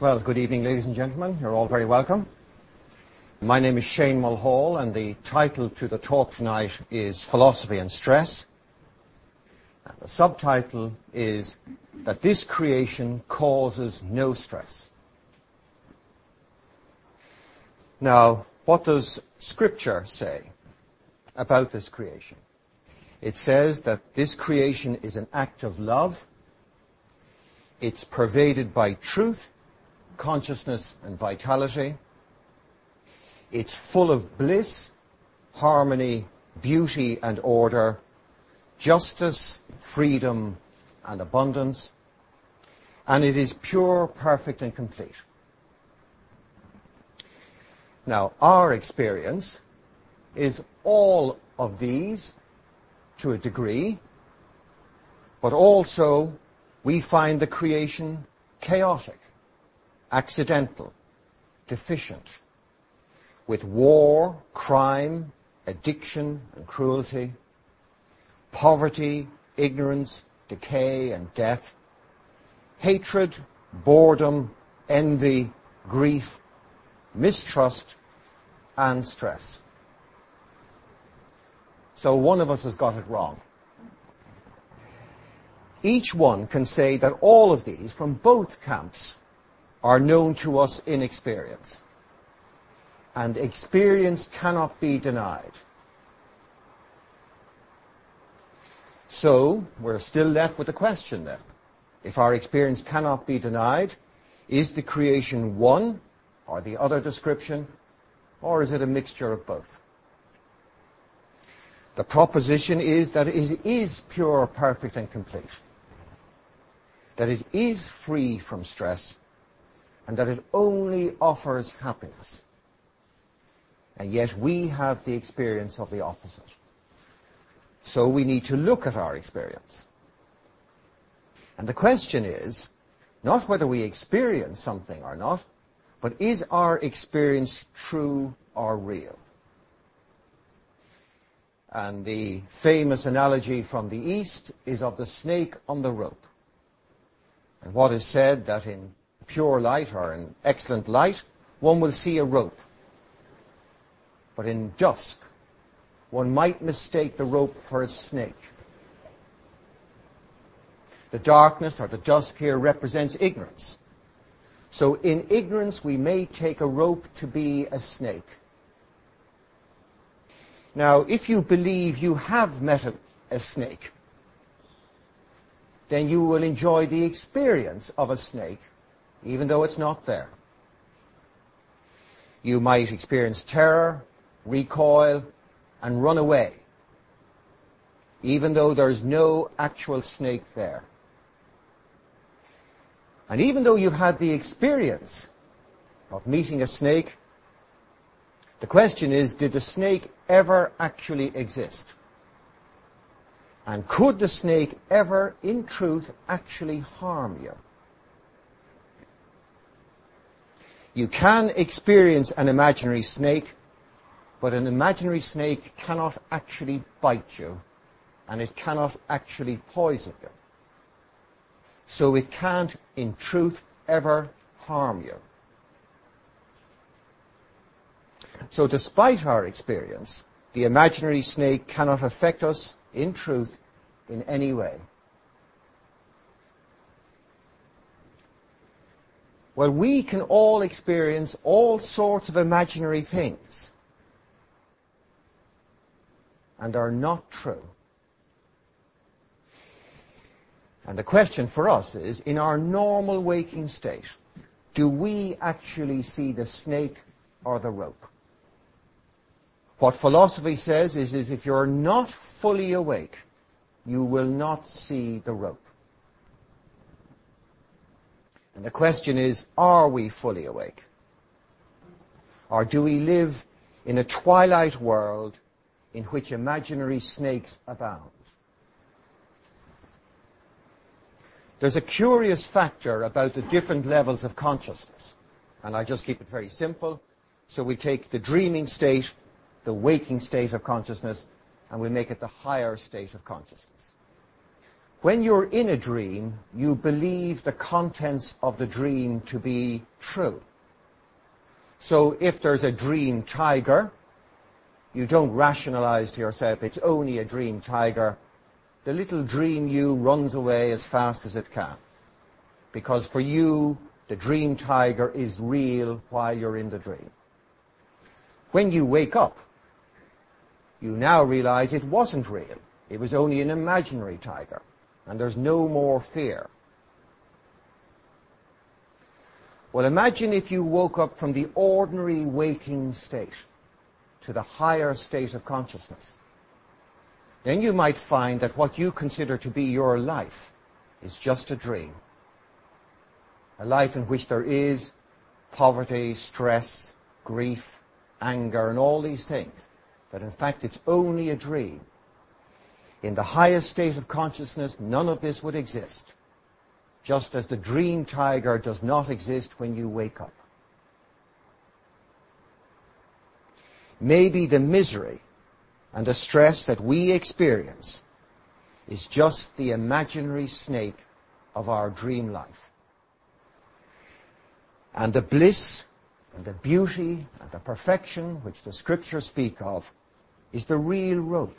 Well, good evening, ladies and gentlemen. You're all very welcome. My name is Shane Mulhall, and the title to the talk tonight is Philosophy and Stress. The subtitle is that this creation causes no stress. Now, what does Scripture say about this creation? It says that this creation is an act of love. It's pervaded by truth, consciousness, and vitality. It's full of bliss, harmony, beauty, and order, justice, freedom, and abundance. And it is pure, perfect, and complete. Now, our experience is all of these to a degree, but also we find the creation chaotic, accidental, deficient, with war, crime, addiction, and cruelty, poverty, ignorance, decay, and death, hatred, boredom, envy, grief, mistrust, and stress. So one of us has got it wrong. Each one can say that all of these from both camps are known to us in experience. And experience cannot be denied. So, we're still left with the question then. If our experience cannot be denied, is the creation one or the other description, or is it a mixture of both? The proposition is that it is pure, perfect, and complete. That it is free from stress, and that it only offers happiness. And yet we have the experience of the opposite. So we need to look at our experience. And the question is, not whether we experience something or not, but is our experience true or real? And the famous analogy from the East is of the snake on the rope. And what is said that in pure light or in excellent light, one will see a rope. But in dusk, one might mistake the rope for a snake. The darkness or the dusk here represents ignorance. So in ignorance, we may take a rope to be a snake. Now, if you believe you have met a, a snake, then you will enjoy the experience of a snake, even though it's not there. You might experience terror, recoil, and run away, even though there's no actual snake there. And even though you've had the experience of meeting a snake, the question is, did the snake ever actually exist? And could the snake ever, in truth, actually harm you? You can experience an imaginary snake, but an imaginary snake cannot actually bite you, and it cannot actually poison you. So it can't, in truth, ever harm you. So despite our experience, the imaginary snake cannot affect us, in truth, in any way. Well, we can all experience all sorts of imaginary things and are not true. And the question for us is, in our normal waking state, do we actually see the snake or the rope? What philosophy says is, is if you're not fully awake, you will not see the rope. And the question is, are we fully awake? Or do we live in a twilight world in which imaginary snakes abound? There's a curious factor about the different levels of consciousness. And I just keep it very simple. So we take the dreaming state, the waking state of consciousness, and we make it the higher state of consciousness. When you're in a dream, you believe the contents of the dream to be true. So if there's a dream tiger, you don't rationalize to yourself, it's only a dream tiger. The little dream you runs away as fast as it can. Because for you, the dream tiger is real while you're in the dream. When you wake up, you now realize it wasn't real. It was only an imaginary tiger. And there's no more fear. Well, imagine if you woke up from the ordinary waking state to the higher state of consciousness. Then you might find that what you consider to be your life is just a dream. A life in which there is poverty, stress, grief, anger, and all these things. But in fact, it's only a dream. In the highest state of consciousness, none of this would exist just as the dream tiger does not exist when you wake up. Maybe the misery and the stress that we experience is just the imaginary snake of our dream life. And the bliss and the beauty and the perfection which the scriptures speak of is the real rope.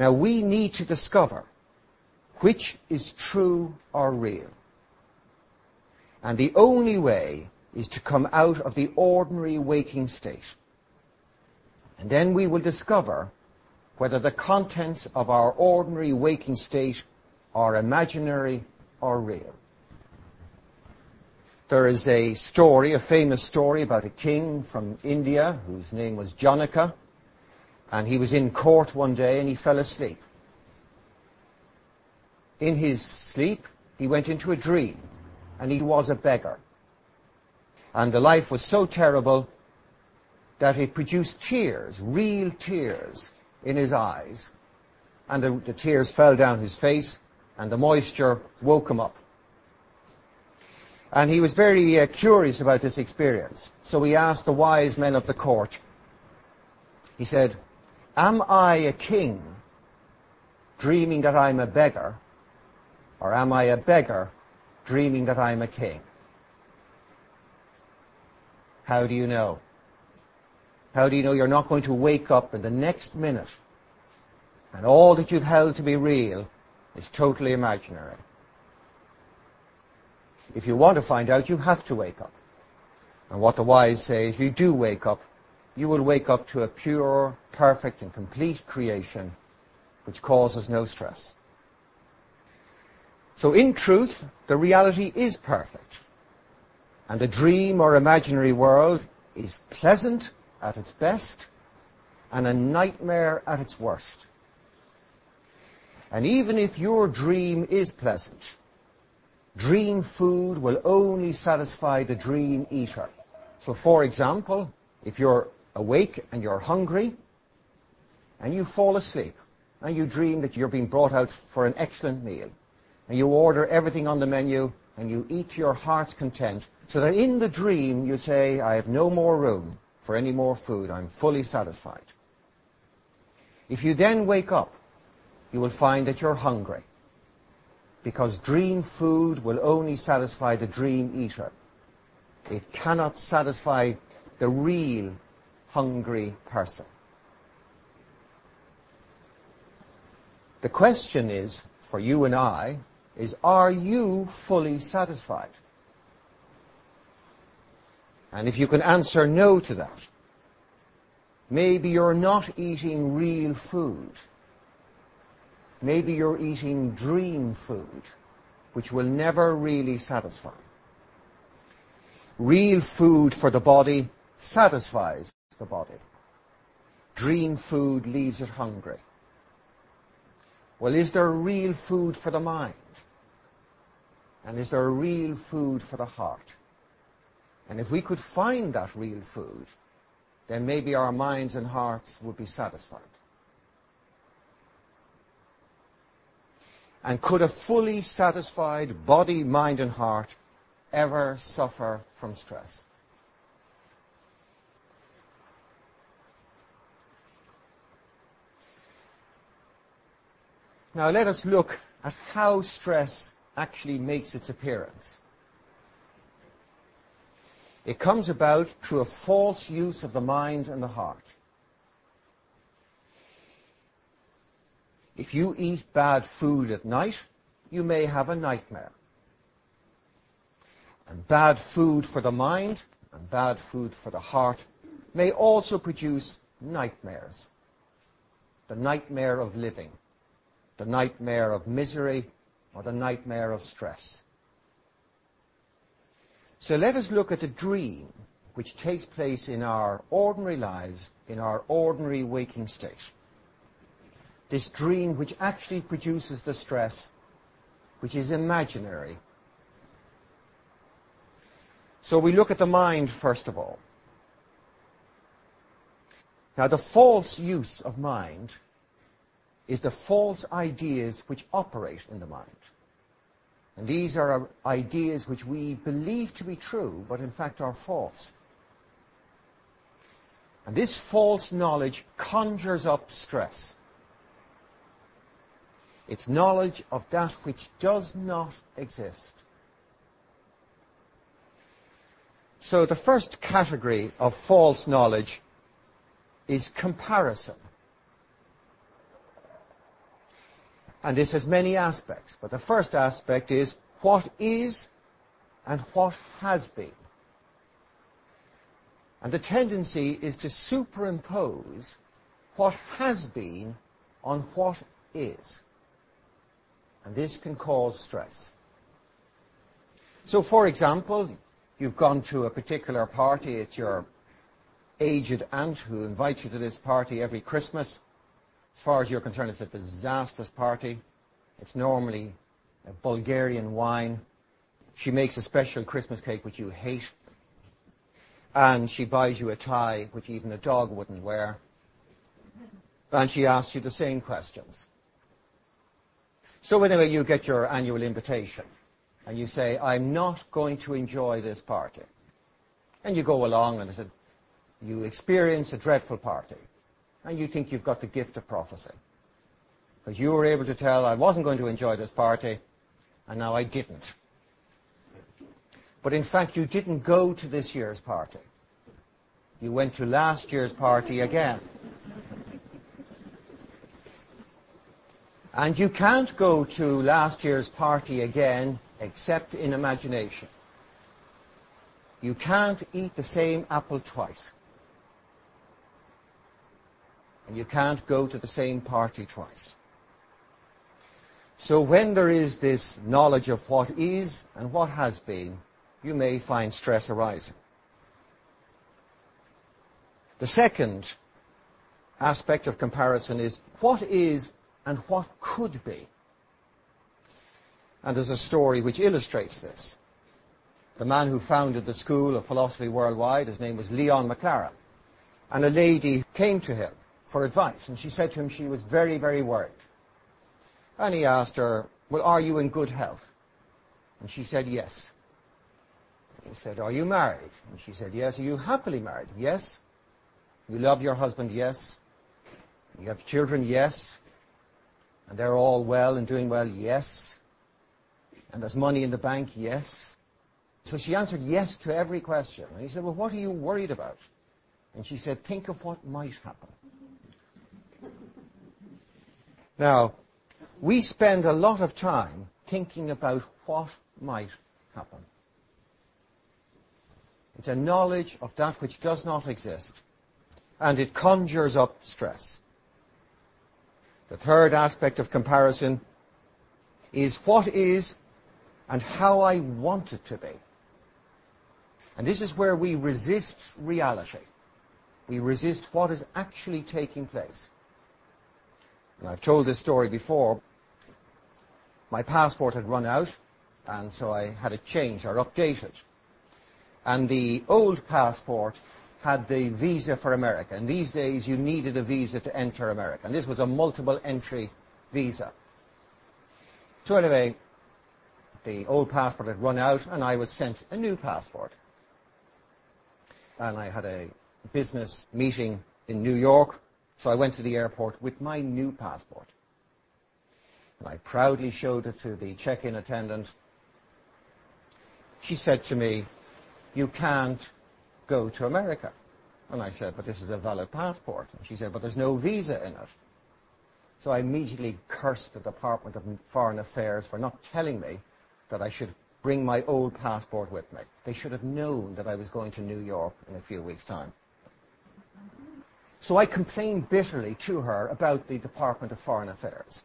Now we need to discover which is true or real. And the only way is to come out of the ordinary waking state. And then we will discover whether the contents of our ordinary waking state are imaginary or real. There is a story, a famous story about a king from India whose name was Janaka. And he was in court one day and he fell asleep in his sleep, he went into a dream, and he was a beggar. And the life was so terrible that it produced tears, real tears, in his eyes. And the, the tears fell down his face, and the moisture woke him up. And he was very uh, curious about this experience. So he asked the wise men of the court, he said, Am I a king dreaming that I'm a beggar? Or am I a beggar dreaming that I'm a king? How do you know? How do you know you're not going to wake up in the next minute and all that you've held to be real is totally imaginary? If you want to find out, you have to wake up. And what the wise say, if you do wake up, you will wake up to a pure, perfect, and complete creation which causes no stress. So in truth, the reality is perfect. And a dream or imaginary world is pleasant at its best and a nightmare at its worst. And even if your dream is pleasant, dream food will only satisfy the dream eater. So for example, if you're awake and you're hungry and you fall asleep and you dream that you're being brought out for an excellent meal, and you order everything on the menu and you eat to your heart's content so that in the dream you say, I have no more room for any more food. I'm fully satisfied. If you then wake up, you will find that you're hungry because dream food will only satisfy the dream eater. It cannot satisfy the real hungry person. The question is, for you and I, is are you fully satisfied? And if you can answer no to that, maybe you're not eating real food. Maybe you're eating dream food, which will never really satisfy. Real food for the body satisfies the body. Dream food leaves it hungry. Well, is there real food for the mind? And is there real food for the heart? And if we could find that real food, then maybe our minds and hearts would be satisfied. And could a fully satisfied body, mind, and heart ever suffer from stress? Now let us look at how stress actually makes its appearance. It comes about through a false use of the mind and the heart. If you eat bad food at night, you may have a nightmare. And bad food for the mind and bad food for the heart may also produce nightmares. The nightmare of living, the nightmare of misery, or the nightmare of stress. So let us look at a dream which takes place in our ordinary lives, in our ordinary waking state. This dream which actually produces the stress, which is imaginary. So we look at the mind first of all. Now the false use of mind is the false ideas which operate in the mind. And these are ideas which we believe to be true, but in fact are false. And this false knowledge conjures up stress. It's knowledge of that which does not exist. So the first category of false knowledge is comparison. And this has many aspects, but the first aspect is what is and what has been. And the tendency is to superimpose what has been on what is. And this can cause stress. So for example, you've gone to a particular party, it's your aged aunt who invites you to this party every Christmas. As far as you're concerned, it's a disastrous party. It's normally a Bulgarian wine. She makes a special Christmas cake which you hate. And she buys you a tie which even a dog wouldn't wear. And she asks you the same questions. So anyway, you get your annual invitation. And you say, I'm not going to enjoy this party. And you go along and you experience a dreadful party and you think you've got the gift of prophecy. Because you were able to tell I wasn't going to enjoy this party, and now I didn't. But in fact, you didn't go to this year's party. You went to last year's party again. And you can't go to last year's party again except in imagination. You can't eat the same apple twice. And you can't go to the same party twice. So when there is this knowledge of what is and what has been, you may find stress arising. The second aspect of comparison is what is and what could be. And there's a story which illustrates this. The man who founded the School of Philosophy Worldwide, his name was Leon MacLaren. And a lady came to him for advice. And she said to him she was very, very worried. And he asked her, well, are you in good health? And she said, yes. He said, are you married? And she said, yes. Are you happily married? Yes. You love your husband? Yes. You have children? Yes. And they're all well and doing well? Yes. And there's money in the bank? Yes. So she answered yes to every question. And he said, well, what are you worried about? And she said, think of what might happen. Now, we spend a lot of time thinking about what might happen. It's a knowledge of that which does not exist, and it conjures up stress. The third aspect of comparison is what is and how I want it to be. And this is where we resist reality. We resist what is actually taking place. And I've told this story before. My passport had run out, and so I had it changed or updated. And the old passport had the visa for America. And these days you needed a visa to enter America. And this was a multiple entry visa. So anyway, the old passport had run out and I was sent a new passport. And I had a business meeting in New York so I went to the airport with my new passport. and I proudly showed it to the check-in attendant. She said to me, you can't go to America. And I said, but this is a valid passport. And she said, but there's no visa in it. So I immediately cursed the Department of Foreign Affairs for not telling me that I should bring my old passport with me. They should have known that I was going to New York in a few weeks' time. So I complained bitterly to her about the Department of Foreign Affairs.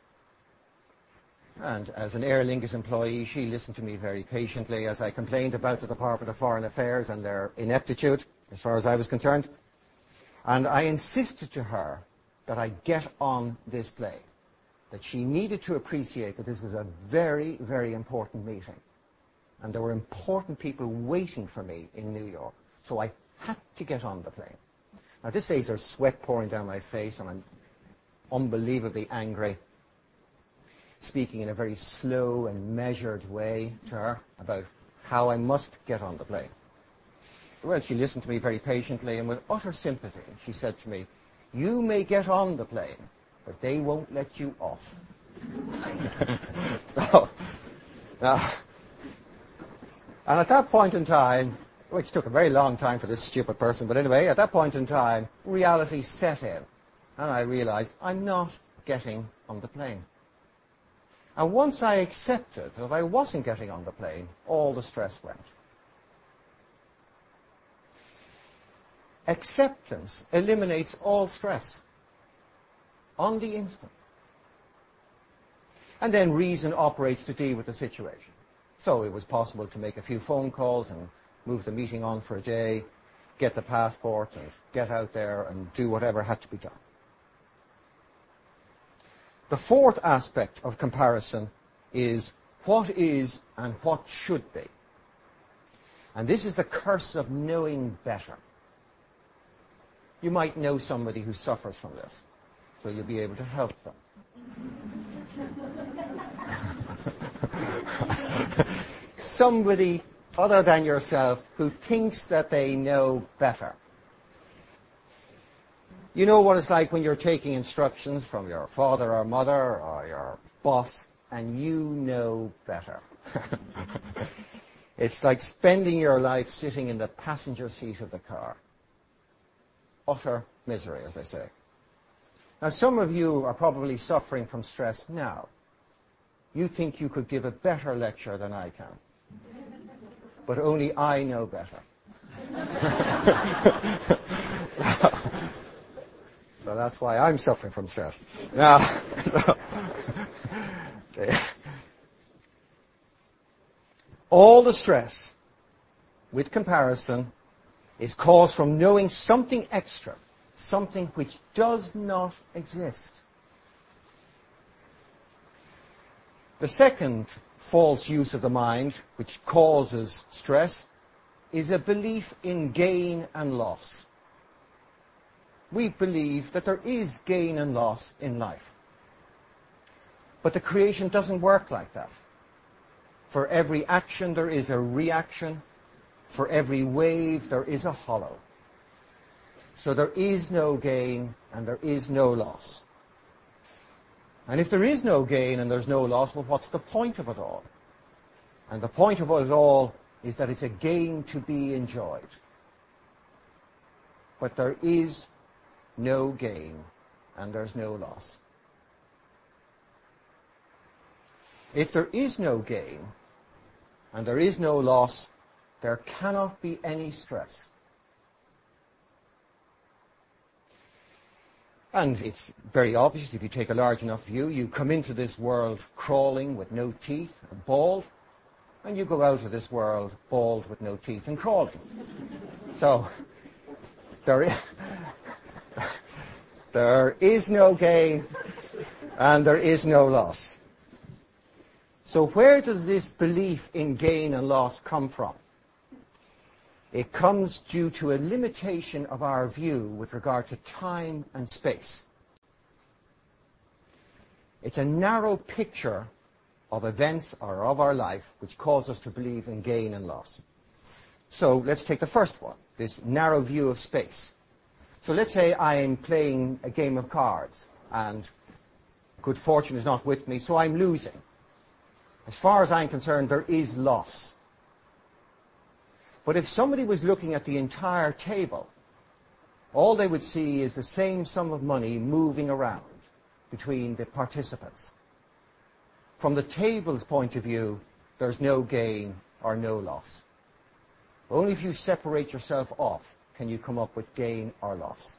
And as an Aer Lingus employee, she listened to me very patiently as I complained about the Department of Foreign Affairs and their ineptitude, as far as I was concerned. And I insisted to her that I get on this plane, that she needed to appreciate that this was a very, very important meeting. And there were important people waiting for me in New York. So I had to get on the plane. At this stage, there's sweat pouring down my face, and I'm unbelievably angry, speaking in a very slow and measured way to her about how I must get on the plane. Well, she listened to me very patiently, and with utter sympathy, she said to me, you may get on the plane, but they won't let you off. so, uh, and at that point in time, which took a very long time for this stupid person, but anyway, at that point in time, reality set in. And I realized I'm not getting on the plane. And once I accepted that I wasn't getting on the plane, all the stress went. Acceptance eliminates all stress on the instant. And then reason operates to deal with the situation. So it was possible to make a few phone calls and move the meeting on for a day, get the passport and get out there and do whatever had to be done. The fourth aspect of comparison is what is and what should be. And this is the curse of knowing better. You might know somebody who suffers from this, so you'll be able to help them. somebody other than yourself who thinks that they know better. You know what it's like when you're taking instructions from your father or mother or your boss and you know better. it's like spending your life sitting in the passenger seat of the car utter misery, as they say. Now, some of you are probably suffering from stress now. You think you could give a better lecture than I can. But only I know better. so, so, that's why I'm suffering from stress. Now, so, all the stress with comparison is caused from knowing something extra, something which does not exist. The second false use of the mind, which causes stress, is a belief in gain and loss. We believe that there is gain and loss in life. But the creation doesn't work like that. For every action, there is a reaction for every wave there is a hollow. So there is no gain and there is no loss. And if there is no gain and there's no loss, well, what's the point of it all? And the point of it all is that it's a gain to be enjoyed. But there is no gain and there's no loss. If there is no gain and there is no loss, there cannot be any stress. And it's very obvious if you take a large enough view, you come into this world crawling with no teeth and bald, and you go out of this world bald with no teeth and crawling. So there is, there is no gain and there is no loss. So where does this belief in gain and loss come from? It comes due to a limitation of our view with regard to time and space. It's a narrow picture of events or of our life which cause us to believe in gain and loss. So let's take the first one, this narrow view of space. So let's say I'm playing a game of cards and good fortune is not with me, so I'm losing. As far as I'm concerned, there is loss. But if somebody was looking at the entire table, all they would see is the same sum of money moving around between the participants. From the table's point of view, there's no gain or no loss. Only if you separate yourself off can you come up with gain or loss.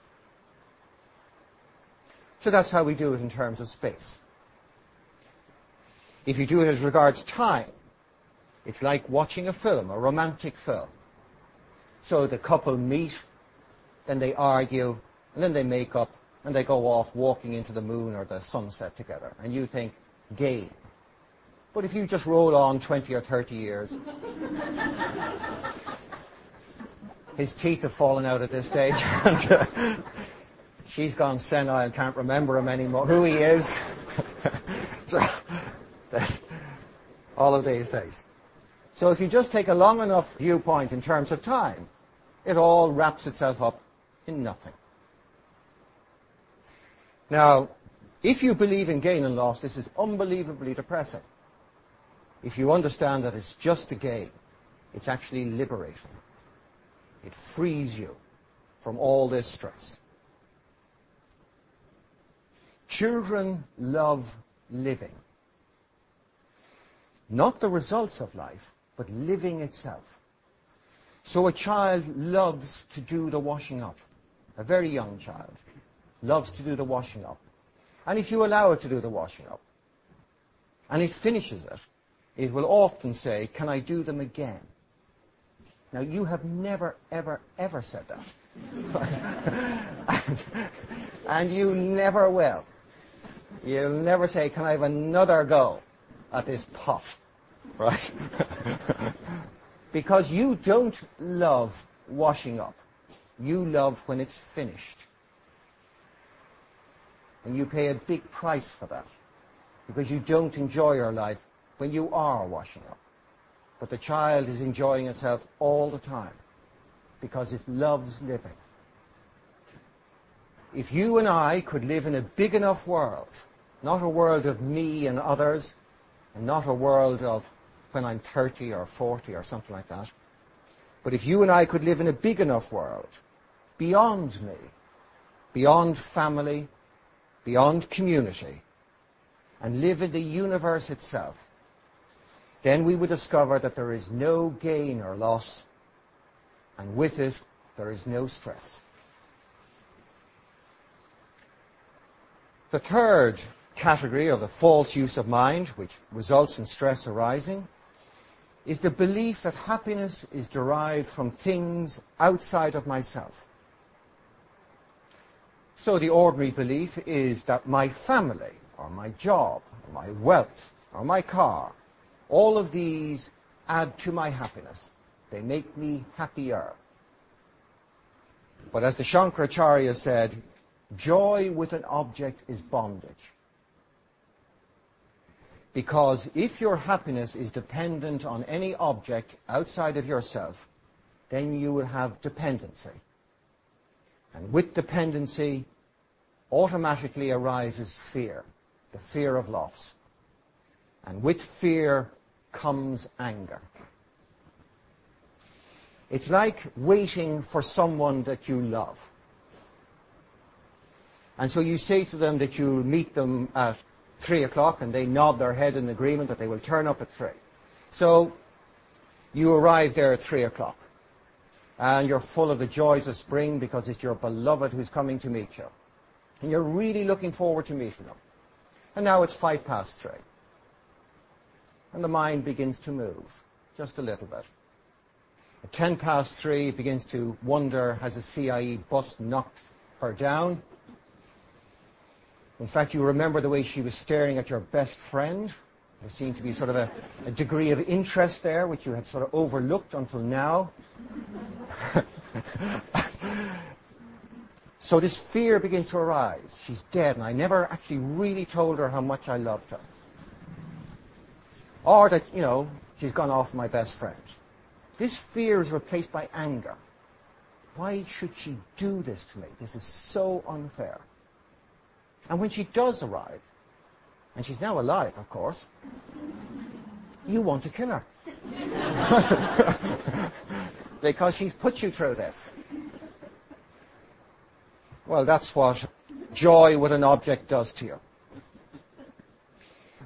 So that's how we do it in terms of space. If you do it as regards time, it's like watching a film, a romantic film. So the couple meet, then they argue, and then they make up, and they go off walking into the moon or the sunset together. And you think, gain. But if you just roll on 20 or 30 years, his teeth have fallen out at this stage. And she's gone senile, and can't remember him anymore, who he is. so, all of these things. So if you just take a long enough viewpoint in terms of time, it all wraps itself up in nothing. Now, if you believe in gain and loss, this is unbelievably depressing. If you understand that it's just a game, it's actually liberating. It frees you from all this stress. Children love living. Not the results of life, but living itself. So a child loves to do the washing up. A very young child loves to do the washing up. And if you allow it to do the washing up, and it finishes it, it will often say, can I do them again? Now you have never, ever, ever said that. and, and you never will. You'll never say, can I have another go at this pot? Right? because you don't love washing up. You love when it's finished. And you pay a big price for that. Because you don't enjoy your life when you are washing up. But the child is enjoying itself all the time because it loves living. If you and I could live in a big enough world not a world of me and others, and not a world of when I'm 30 or 40 or something like that. But if you and I could live in a big enough world, beyond me, beyond family, beyond community, and live in the universe itself, then we would discover that there is no gain or loss, and with it, there is no stress. The third category of the false use of mind, which results in stress arising, is the belief that happiness is derived from things outside of myself. So the ordinary belief is that my family, or my job, or my wealth, or my car, all of these add to my happiness. They make me happier. But as the Shankaracharya said, joy with an object is bondage. Because if your happiness is dependent on any object outside of yourself, then you will have dependency. And with dependency, automatically arises fear, the fear of loss. And with fear comes anger. It's like waiting for someone that you love. And so you say to them that you'll meet them at three o'clock and they nod their head in agreement that they will turn up at three. So you arrive there at three o'clock and you're full of the joys of spring because it's your beloved who's coming to meet you. And you're really looking forward to meeting them. And now it's five past three. And the mind begins to move just a little bit. At ten past three, it begins to wonder, has a CIE bus knocked her down? In fact, you remember the way she was staring at your best friend. There seemed to be sort of a, a degree of interest there, which you had sort of overlooked until now. so this fear begins to arise. She's dead, and I never actually really told her how much I loved her. Or that, you know, she's gone off my best friend. This fear is replaced by anger. Why should she do this to me? This is so unfair. And when she does arrive, and she's now alive, of course, you want to kill her. because she's put you through this. Well, that's what joy with an object does to you.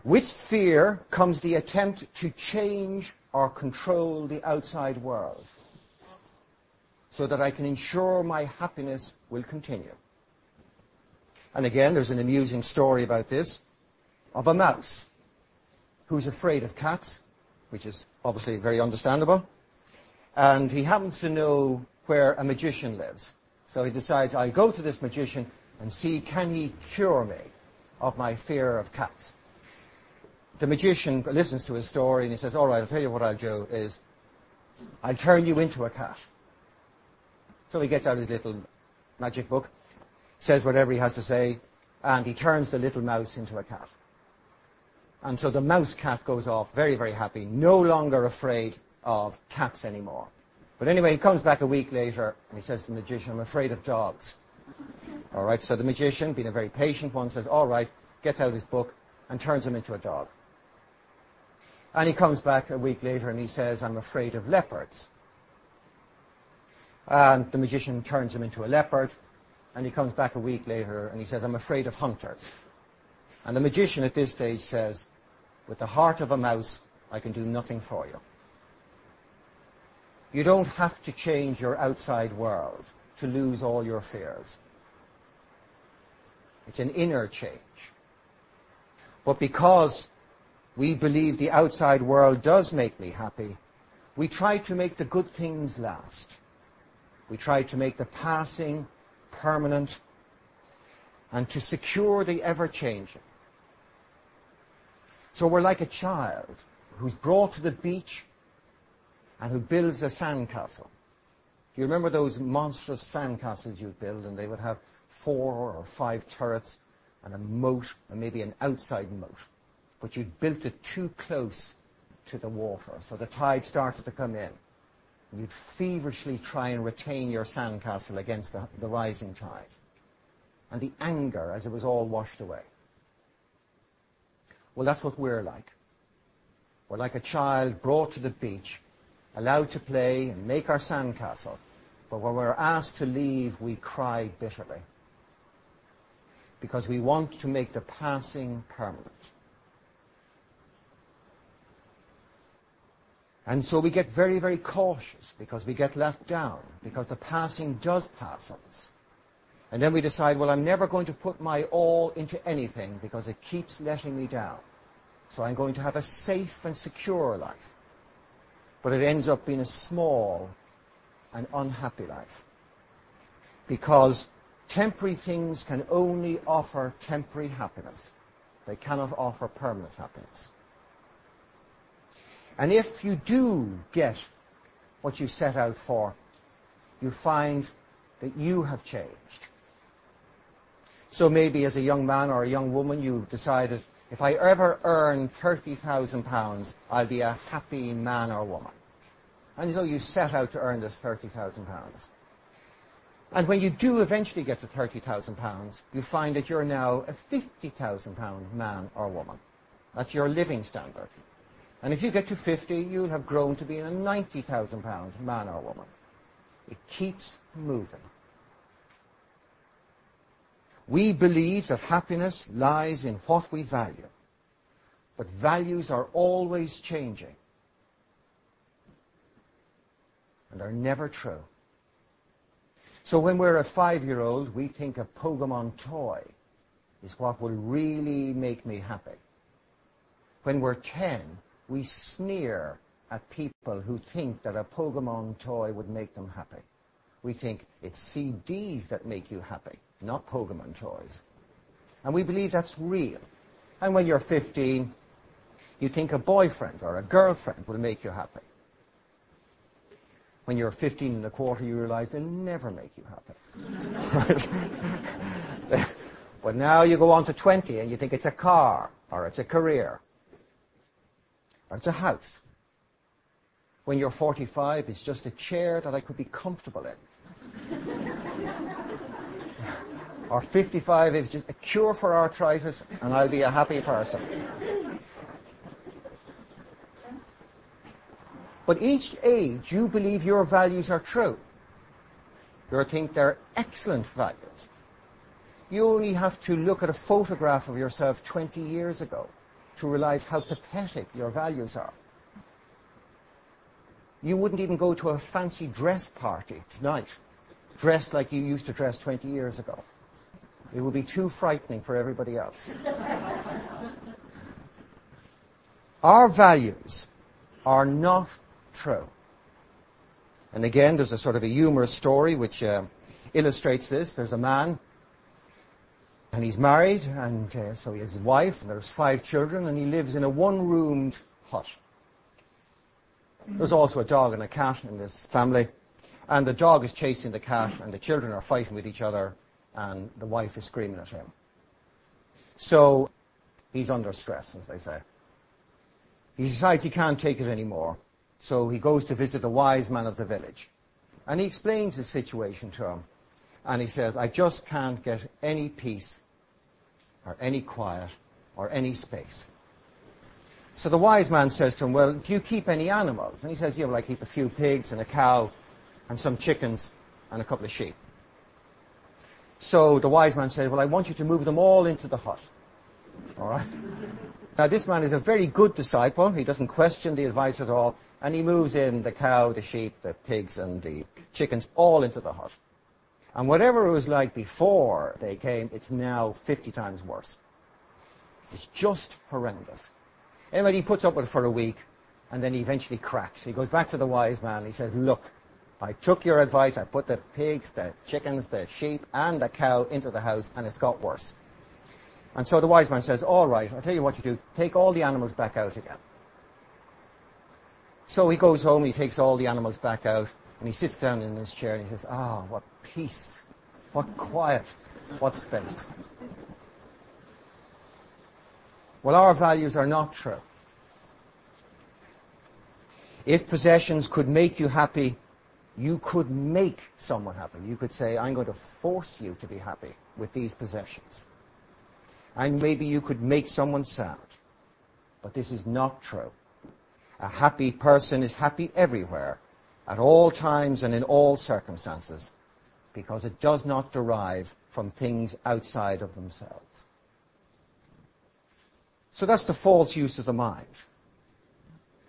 With fear comes the attempt to change or control the outside world so that I can ensure my happiness will continue. And again, there's an amusing story about this of a mouse who's afraid of cats, which is obviously very understandable. And he happens to know where a magician lives. So he decides, I'll go to this magician and see can he cure me of my fear of cats. The magician listens to his story and he says, all right, I'll tell you what I'll do is I'll turn you into a cat. So he gets out his little magic book, says whatever he has to say, and he turns the little mouse into a cat. And so the mouse cat goes off very, very happy, no longer afraid of cats anymore. But anyway, he comes back a week later and he says to the magician, I'm afraid of dogs. All right, so the magician, being a very patient one, says, all right, gets out his book and turns him into a dog. And he comes back a week later and he says, I'm afraid of leopards. And the magician turns him into a leopard and he comes back a week later and he says, I'm afraid of hunters. And the magician at this stage says, with the heart of a mouse, I can do nothing for you. You don't have to change your outside world to lose all your fears. It's an inner change. But because we believe the outside world does make me happy, we try to make the good things last. We try to make the passing permanent and to secure the ever-changing. So we're like a child who's brought to the beach and who builds a sandcastle. Do you remember those monstrous sandcastles you'd build and they would have four or five turrets and a moat and maybe an outside moat? But you'd built it too close to the water, so the tide started to come in. You'd feverishly try and retain your sandcastle against the, the rising tide. And the anger as it was all washed away. Well, that's what we're like. We're like a child brought to the beach, allowed to play and make our sandcastle. But when we're asked to leave, we cry bitterly. Because we want to make the passing permanent. And so we get very, very cautious because we get let down, because the passing does pass us. And then we decide, well, I'm never going to put my all into anything because it keeps letting me down. So I'm going to have a safe and secure life. But it ends up being a small and unhappy life. Because temporary things can only offer temporary happiness. They cannot offer permanent happiness. And if you do get what you set out for, you find that you have changed. So maybe as a young man or a young woman, you've decided, if I ever earn £30,000, I'll be a happy man or woman. And so you set out to earn this £30,000. And when you do eventually get to £30,000, you find that you're now a £50,000 man or woman. That's your living standard. And if you get to 50, you'll have grown to be a £90,000 man or woman. It keeps moving. We believe that happiness lies in what we value. But values are always changing. And are never true. So when we're a five-year-old, we think a Pokemon toy is what will really make me happy. When we're 10, we sneer at people who think that a Pokemon toy would make them happy. We think it's CDs that make you happy not Pokemon toys. And we believe that's real. And when you're 15, you think a boyfriend or a girlfriend will make you happy. When you're 15 and a quarter, you realize they'll never make you happy. but now you go on to 20 and you think it's a car, or it's a career, or it's a house. When you're 45, it's just a chair that I could be comfortable in. or 55 if it's just a cure for arthritis, and I'll be a happy person. But each age, you believe your values are true. You think they're excellent values. You only have to look at a photograph of yourself 20 years ago to realize how pathetic your values are. You wouldn't even go to a fancy dress party tonight, dressed like you used to dress 20 years ago. It would be too frightening for everybody else. Our values are not true. And again, there's a sort of a humorous story which uh, illustrates this. There's a man, and he's married, and uh, so he has a wife, and there's five children, and he lives in a one-roomed hut. There's also a dog and a cat in this family, and the dog is chasing the cat, and the children are fighting with each other, and the wife is screaming at him. So he's under stress, as they say. He decides he can't take it anymore. So he goes to visit the wise man of the village. And he explains his situation to him. And he says, I just can't get any peace or any quiet or any space. So the wise man says to him, well, do you keep any animals? And he says, yeah, well, I keep a few pigs and a cow and some chickens and a couple of sheep. So the wise man says, well, I want you to move them all into the hut. All right? Now this man is a very good disciple. He doesn't question the advice at all. And he moves in the cow, the sheep, the pigs, and the chickens all into the hut. And whatever it was like before they came, it's now 50 times worse. It's just horrendous. Anyway, he puts up with it for a week, and then he eventually cracks. He goes back to the wise man. and He says, look, I took your advice. I put the pigs, the chickens, the sheep, and the cow into the house, and it's got worse. And so the wise man says, all right, I'll tell you what you do. Take all the animals back out again. So he goes home, he takes all the animals back out, and he sits down in his chair and he says, ah, what peace, what quiet, what space. Well, our values are not true. If possessions could make you happy, you could make someone happy. You could say, I'm going to force you to be happy with these possessions. And maybe you could make someone sad. But this is not true. A happy person is happy everywhere, at all times and in all circumstances, because it does not derive from things outside of themselves. So that's the false use of the mind.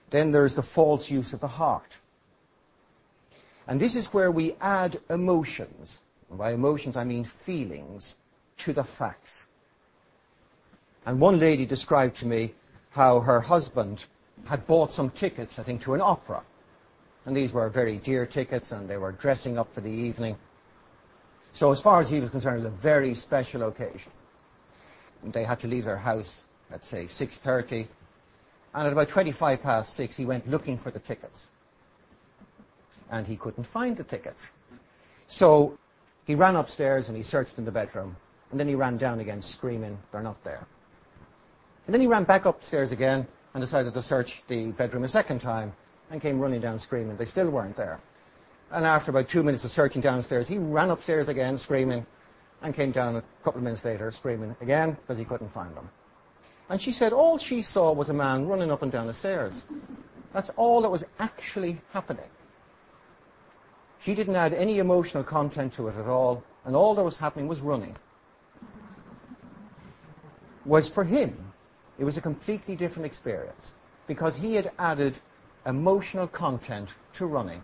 Then there's the false use of the heart. And this is where we add emotions. And by emotions I mean feelings to the facts. And one lady described to me how her husband had bought some tickets, I think, to an opera. And these were very dear tickets, and they were dressing up for the evening. So as far as he was concerned, it was a very special occasion. They had to leave their house at, say, 6.30. And at about 25 past 6, he went looking for the tickets. And he couldn't find the tickets. So he ran upstairs and he searched in the bedroom. And then he ran down again screaming, they're not there. And then he ran back upstairs again and decided to search the bedroom a second time and came running down screaming. They still weren't there. And after about two minutes of searching downstairs, he ran upstairs again screaming and came down a couple of minutes later screaming again because he couldn't find them. And she said all she saw was a man running up and down the stairs. That's all that was actually happening. She didn't add any emotional content to it at all, and all that was happening was running. Was for him it was a completely different experience because he had added emotional content to running.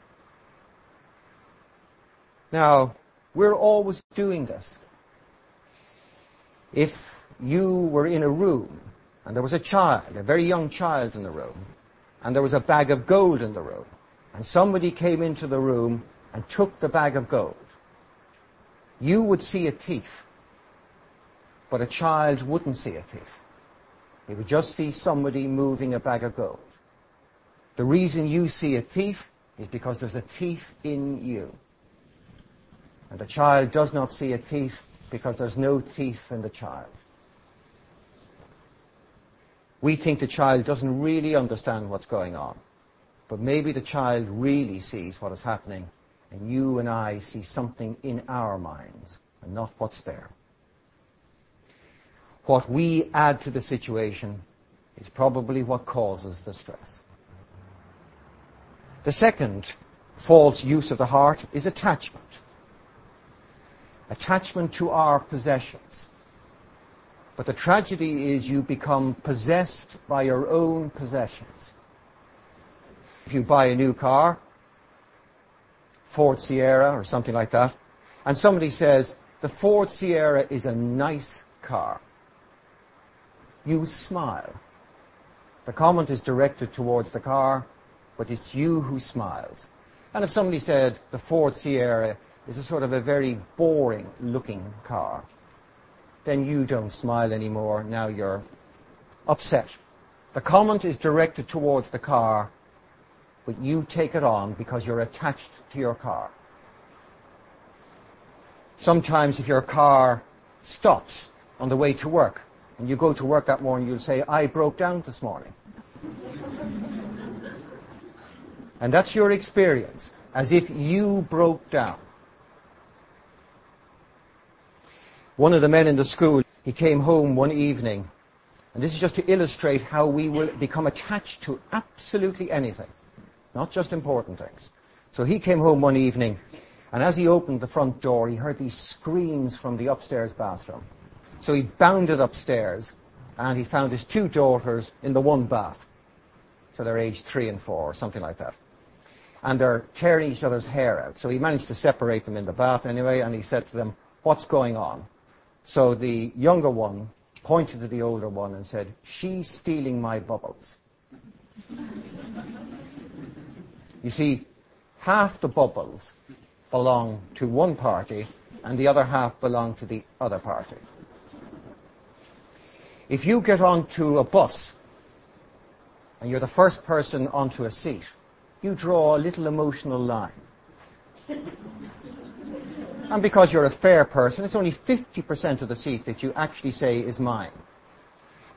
Now, we're always doing this. If you were in a room and there was a child, a very young child in the room, and there was a bag of gold in the room, and somebody came into the room and took the bag of gold, you would see a thief, but a child wouldn't see a thief. He would just see somebody moving a bag of gold. The reason you see a thief is because there's a thief in you. And the child does not see a thief because there's no thief in the child. We think the child doesn't really understand what's going on. But maybe the child really sees what is happening and you and I see something in our minds and not what's there. what we add to the situation is probably what causes the stress. The second false use of the heart is attachment. Attachment to our possessions. But the tragedy is you become possessed by your own possessions. If you buy a new car, Ford Sierra or something like that, and somebody says, the Ford Sierra is a nice car, you smile. The comment is directed towards the car, but it's you who smiles. And if somebody said the Ford Sierra is a sort of a very boring looking car, then you don't smile anymore. Now you're upset. The comment is directed towards the car, but you take it on because you're attached to your car. Sometimes if your car stops on the way to work, and you go to work that morning, you'll say, I broke down this morning. and that's your experience, as if you broke down. One of the men in the school, he came home one evening, and this is just to illustrate how we will become attached to absolutely anything, not just important things. So he came home one evening, and as he opened the front door, he heard these screams from the upstairs bathroom. So he bounded upstairs, and he found his two daughters in the one bath. So they're aged three and four, or something like that. And they're tearing each other's hair out. So he managed to separate them in the bath anyway, and he said to them, what's going on? So the younger one pointed to the older one and said, she's stealing my bubbles. you see, half the bubbles belong to one party and the other half belong to the other party. If you get onto a bus and you're the first person onto a seat, you draw a little emotional line. And because you're a fair person, it's only 50% of the seat that you actually say is mine.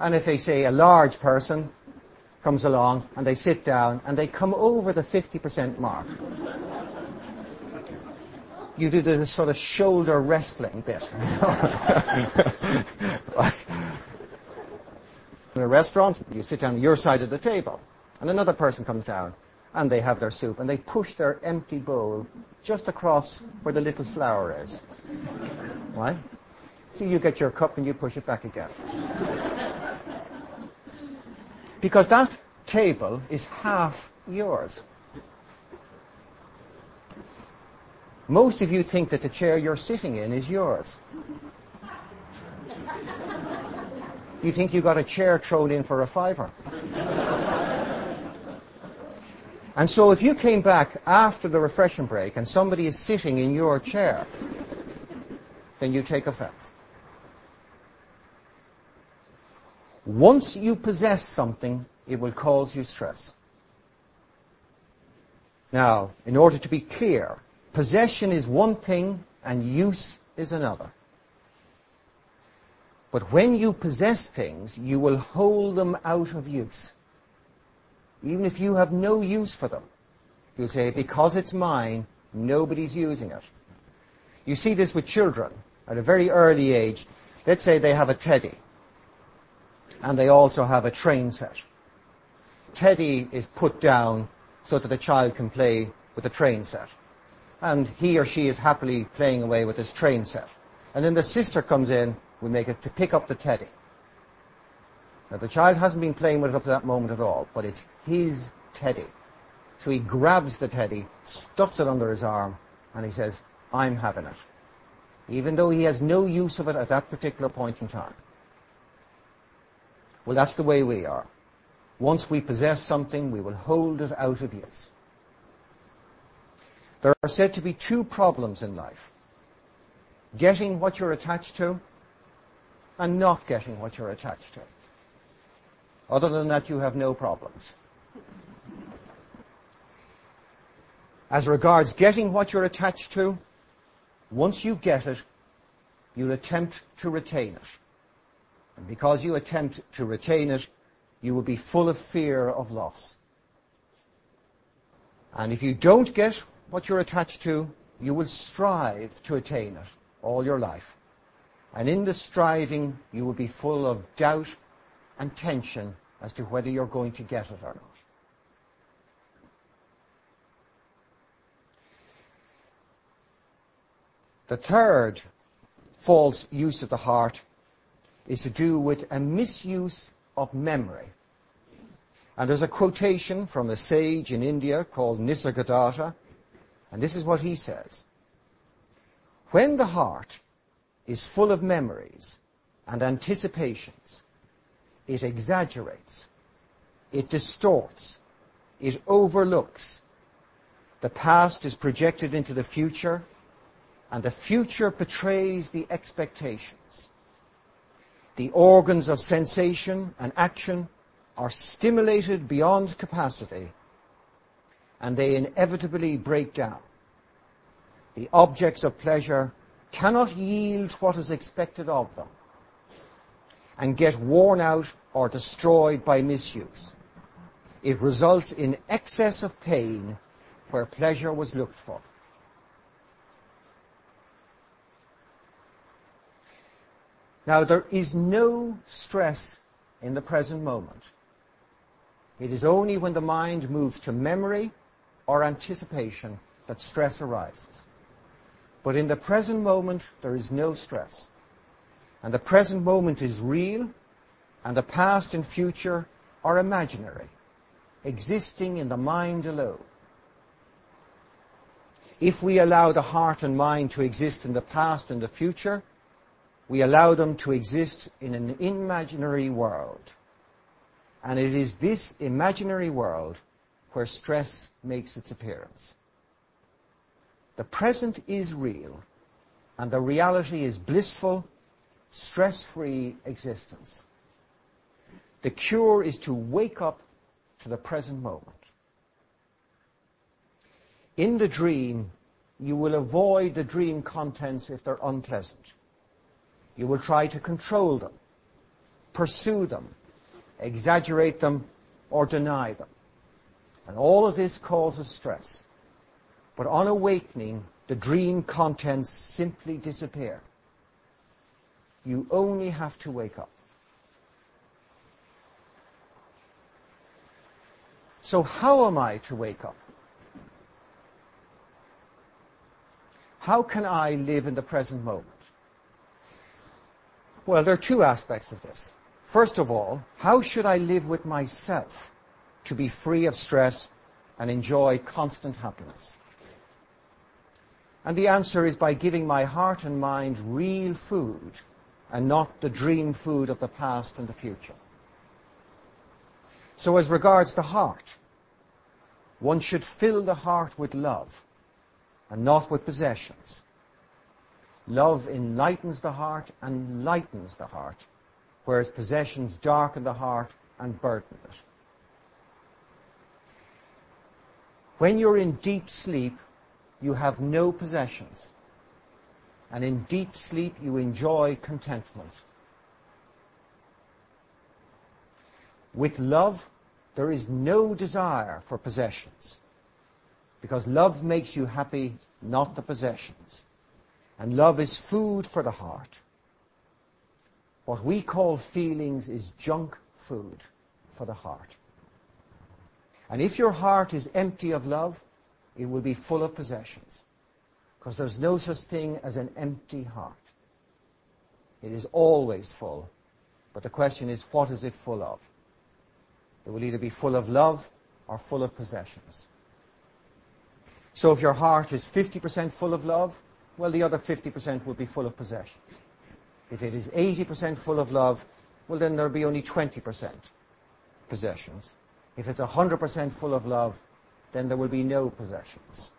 And if they say a large person comes along and they sit down and they come over the 50% mark, you do the sort of shoulder wrestling bit. In a restaurant, you sit down your side of the table, and another person comes down, and they have their soup, and they push their empty bowl just across where the little flower is. Right? So you get your cup and you push it back again. Because that table is half yours. Most of you think that the chair you're sitting in is yours. You think you got a chair thrown in for a fiver. And so if you came back after the refreshment break and somebody is sitting in your chair, then you take offense. Once you possess something, it will cause you stress. Now, in order to be clear, possession is one thing and use is another. But when you possess things, you will hold them out of use even if you have no use for them. You'll say, because it's mine, nobody's using it. You see this with children at a very early age. Let's say they have a teddy and they also have a train set. Teddy is put down so that the child can play with the train set. And he or she is happily playing away with his train set. And then the sister comes in, we make it to pick up the teddy. Now the child hasn't been playing with it up to that moment at all, but it's his teddy. So he grabs the teddy, stuffs it under his arm, and he says, I'm having it. Even though he has no use of it at that particular point in time. Well, that's the way we are. Once we possess something, we will hold it out of use. There are said to be two problems in life. Getting what you're attached to and not getting what you're attached to. Other than that, you have no problems. As regards getting what you're attached to, once you get it, you'll attempt to retain it. And because you attempt to retain it, you will be full of fear of loss. And if you don't get what you're attached to, you will strive to attain it all your life. And in the striving, you will be full of doubt and tension as to whether you're going to get it or not. The third false use of the heart is to do with a misuse of memory. And there's a quotation from a sage in India called Nisargadatta, and this is what he says. When the heart is full of memories and anticipations, it exaggerates, it distorts, it overlooks. The past is projected into the future, and the future betrays the expectations. The organs of sensation and action are stimulated beyond capacity, and they inevitably break down. The objects of pleasure cannot yield what is expected of them and get worn out or destroyed by misuse. It results in excess of pain where pleasure was looked for. Now, there is no stress in the present moment. It is only when the mind moves to memory or anticipation that stress arises. But in the present moment, there is no stress. And the present moment is real, and the past and future are imaginary, existing in the mind alone. If we allow the heart and mind to exist in the past and the future, we allow them to exist in an imaginary world. And it is this imaginary world where stress makes its appearance. The present is real, and the reality is blissful, stress-free existence. The cure is to wake up to the present moment. In the dream, you will avoid the dream contents if they're unpleasant. You will try to control them, pursue them, exaggerate them, or deny them. And all of this causes stress. But on awakening, the dream contents simply disappear. You only have to wake up. So how am I to wake up? How can I live in the present moment? Well, there are two aspects of this. First of all, how should I live with myself to be free of stress and enjoy constant happiness? And the answer is by giving my heart and mind real food and not the dream food of the past and the future. So as regards the heart, one should fill the heart with love and not with possessions. Love enlightens the heart and lightens the heart, whereas possessions darken the heart and burden it. When you're in deep sleep, you have no possessions. And in deep sleep, you enjoy contentment. With love, there is no desire for possessions. Because love makes you happy, not the possessions. And love is food for the heart. What we call feelings is junk food for the heart. And if your heart is empty of love, it will be full of possessions. Because there's no such thing as an empty heart. It is always full. But the question is, what is it full of? It will either be full of love or full of possessions. So if your heart is 50% full of love, well, the other 50% will be full of possessions. If it is 80% full of love, well, then there'll be only 20% possessions. If it's 100% full of love, then there will be no possessions.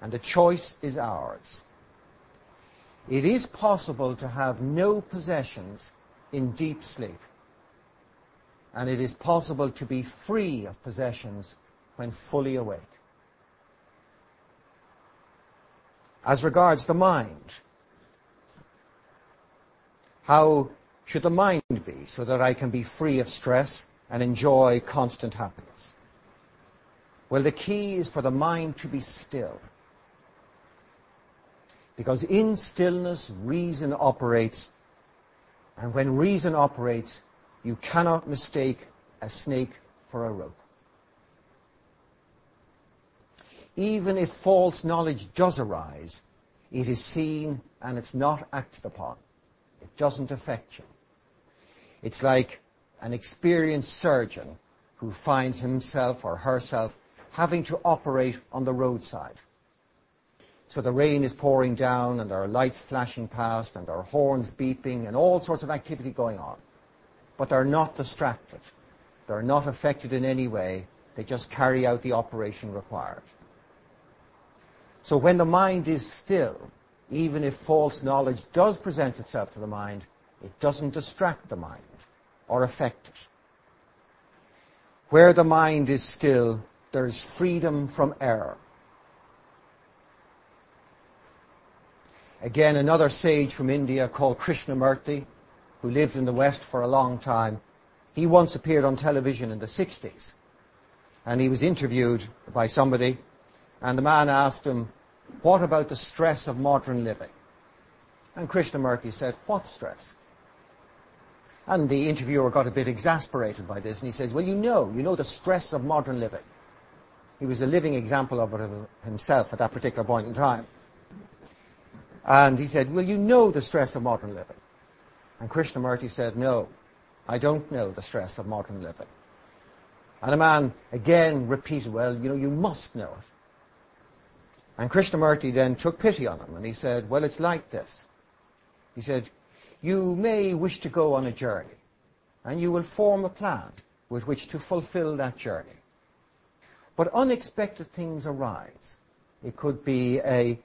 And the choice is ours. It is possible to have no possessions in deep sleep. And it is possible to be free of possessions when fully awake. As regards the mind, how should the mind be so that I can be free of stress and enjoy constant happiness? Well, the key is for the mind to be still. Because in stillness, reason operates. And when reason operates, you cannot mistake a snake for a rope. Even if false knowledge does arise, it is seen and it's not acted upon. It doesn't affect you. It's like an experienced surgeon who finds himself or herself having to operate on the roadside. So the rain is pouring down and there are lights flashing past and there are horns beeping and all sorts of activity going on. But they're not distracted. They're not affected in any way. They just carry out the operation required. So when the mind is still, even if false knowledge does present itself to the mind, it doesn't distract the mind or affect it. Where the mind is still, there's freedom from error. Again, another sage from India called Krishnamurti, who lived in the West for a long time, he once appeared on television in the 60s. And he was interviewed by somebody, and the man asked him, what about the stress of modern living? And Krishnamurti said, what stress? And the interviewer got a bit exasperated by this, and he says, well, you know, you know the stress of modern living. He was a living example of it himself at that particular point in time. And he said, well, you know the stress of modern living. And Krishnamurti said, no, I don't know the stress of modern living. And the man again repeated, well, you know, you must know it. And Krishnamurti then took pity on him and he said, well, it's like this. He said, you may wish to go on a journey and you will form a plan with which to fulfill that journey. But unexpected things arise. It could be a,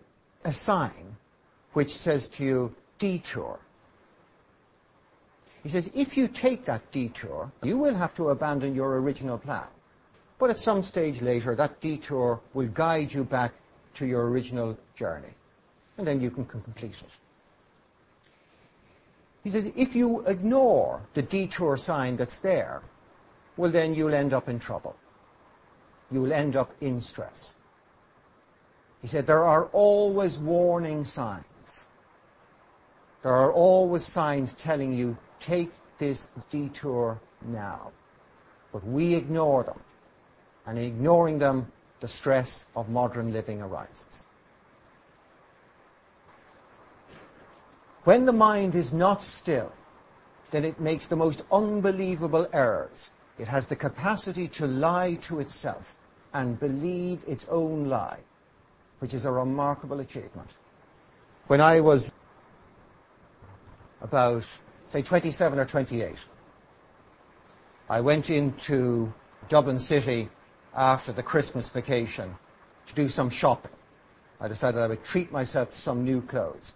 a sign which says to you, detour. He says, if you take that detour, you will have to abandon your original plan. But at some stage later, that detour will guide you back to your original journey. And then you can complete it. He says, if you ignore the detour sign that's there, well then you'll end up in trouble. You'll end up in stress. He said, there are always warning signs. There are always signs telling you, take this detour now. But we ignore them. And ignoring them, the stress of modern living arises. When the mind is not still, then it makes the most unbelievable errors. It has the capacity to lie to itself and believe its own lie, which is a remarkable achievement. When I was about, say, 27 or 28, I went into Dublin City after the Christmas vacation to do some shopping. I decided I would treat myself to some new clothes.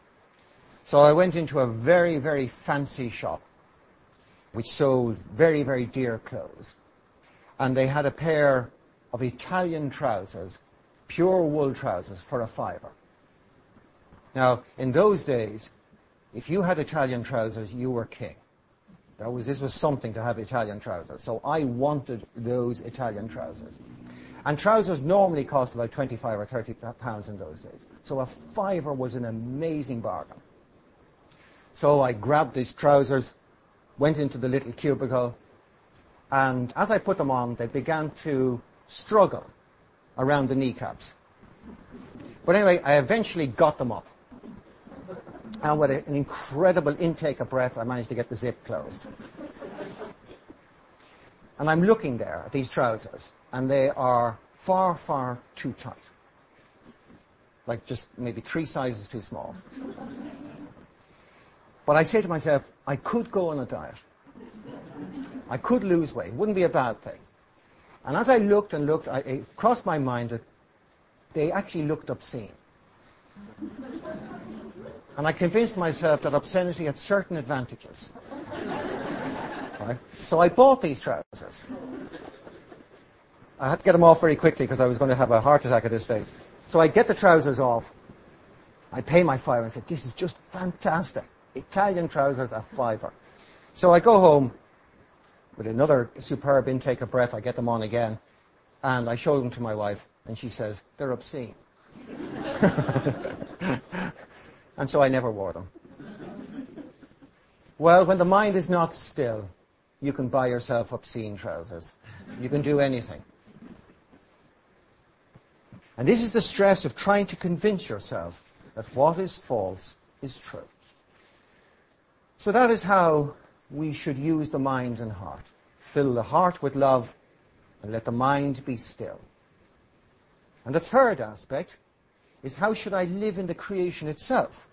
So I went into a very, very fancy shop which sold very, very dear clothes. And they had a pair of Italian trousers, pure wool trousers, for a fiver. Now, in those days, if you had Italian trousers, you were king. That was, this was something to have Italian trousers. So I wanted those Italian trousers. And trousers normally cost about 25 or 30 pounds in those days. So a fiver was an amazing bargain. So I grabbed these trousers, went into the little cubicle, and as I put them on, they began to struggle around the kneecaps. But anyway, I eventually got them up. And with an incredible intake of breath, I managed to get the zip closed. And I'm looking there at these trousers, and they are far, far too tight. Like just maybe three sizes too small. But I say to myself, I could go on a diet. I could lose weight. Wouldn't be a bad thing. And as I looked and looked, I, it crossed my mind that they actually looked obscene. And I convinced myself that obscenity had certain advantages. Right? So I bought these trousers. I had to get them off very quickly because I was going to have a heart attack at this stage. So I get the trousers off. I pay my fiver and said, this is just fantastic. Italian trousers a fiver. So I go home with another superb intake of breath. I get them on again. And I show them to my wife and she says, they're obscene. And so I never wore them. Well, when the mind is not still, you can buy yourself obscene trousers. You can do anything. And this is the stress of trying to convince yourself that what is false is true. So that is how we should use the mind and heart. Fill the heart with love and let the mind be still. And the third aspect is how should I live in the creation itself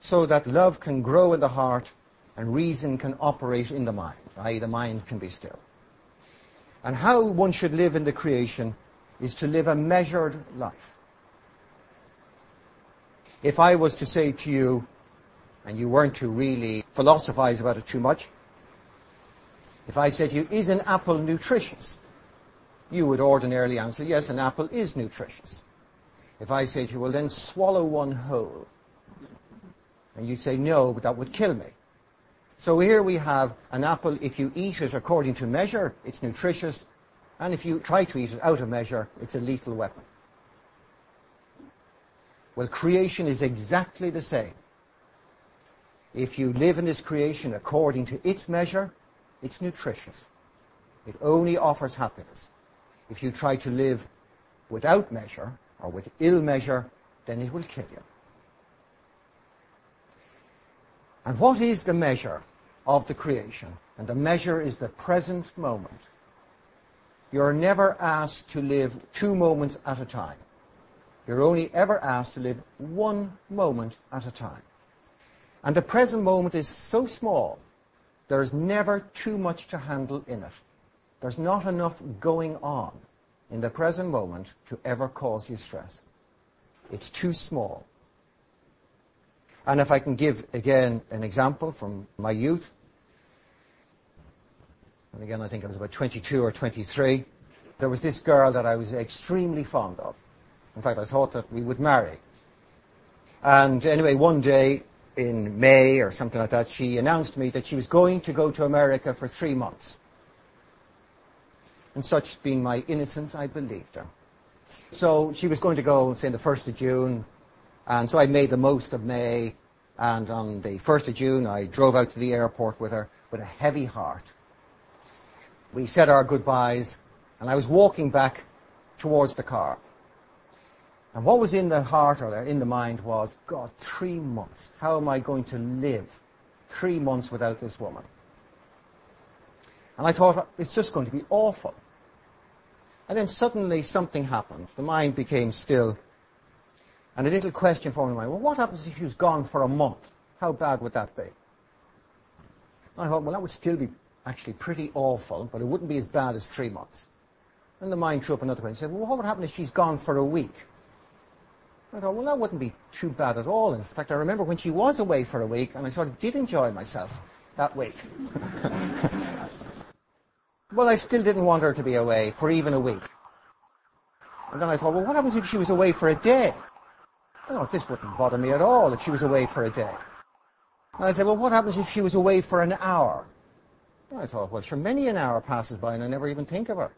so that love can grow in the heart and reason can operate in the mind, i.e. the mind can be still. And how one should live in the creation is to live a measured life. If I was to say to you, and you weren't to really philosophize about it too much, if I said to you, is an apple nutritious? You would ordinarily answer, yes, an apple is nutritious. If I say to you, well then swallow one whole. And you say, no, but that would kill me. So here we have an apple, if you eat it according to measure, it's nutritious. And if you try to eat it out of measure, it's a lethal weapon. Well, creation is exactly the same. If you live in this creation according to its measure, it's nutritious. It only offers happiness. If you try to live without measure or with ill measure, then it will kill you. And what is the measure of the creation? And the measure is the present moment. You're never asked to live two moments at a time. You're only ever asked to live one moment at a time. And the present moment is so small, there's never too much to handle in it. There's not enough going on in the present moment to ever cause you stress. It's too small. And if I can give again an example from my youth, and again I think I was about 22 or 23, there was this girl that I was extremely fond of. In fact, I thought that we would marry. And anyway, one day in May or something like that, she announced to me that she was going to go to America for three months. And such being my innocence, I believed her. So she was going to go, say, the 1st of June, and so I made the most of May, and on the 1st of June, I drove out to the airport with her with a heavy heart. We said our goodbyes, and I was walking back towards the car. And what was in the heart or in the mind was, God, three months. How am I going to live three months without this woman? And I thought, it's just going to be awful. And then suddenly something happened. The mind became still. And a little question my mind, well, what happens if she's gone for a month? How bad would that be? I thought, well, that would still be actually pretty awful, but it wouldn't be as bad as three months. And the mind threw up another question and said, well, what would happen if she's gone for a week? I thought, well, that wouldn't be too bad at all. In fact, I remember when she was away for a week, and I sort of did enjoy myself that week. well, I still didn't want her to be away for even a week. And then I thought, well, what happens if she was away for a day? Thought, this wouldn't bother me at all if she was away for a day. And I said, well, what happens if she was away for an hour? And I thought, well, sure, many an hour passes by and I never even think of her.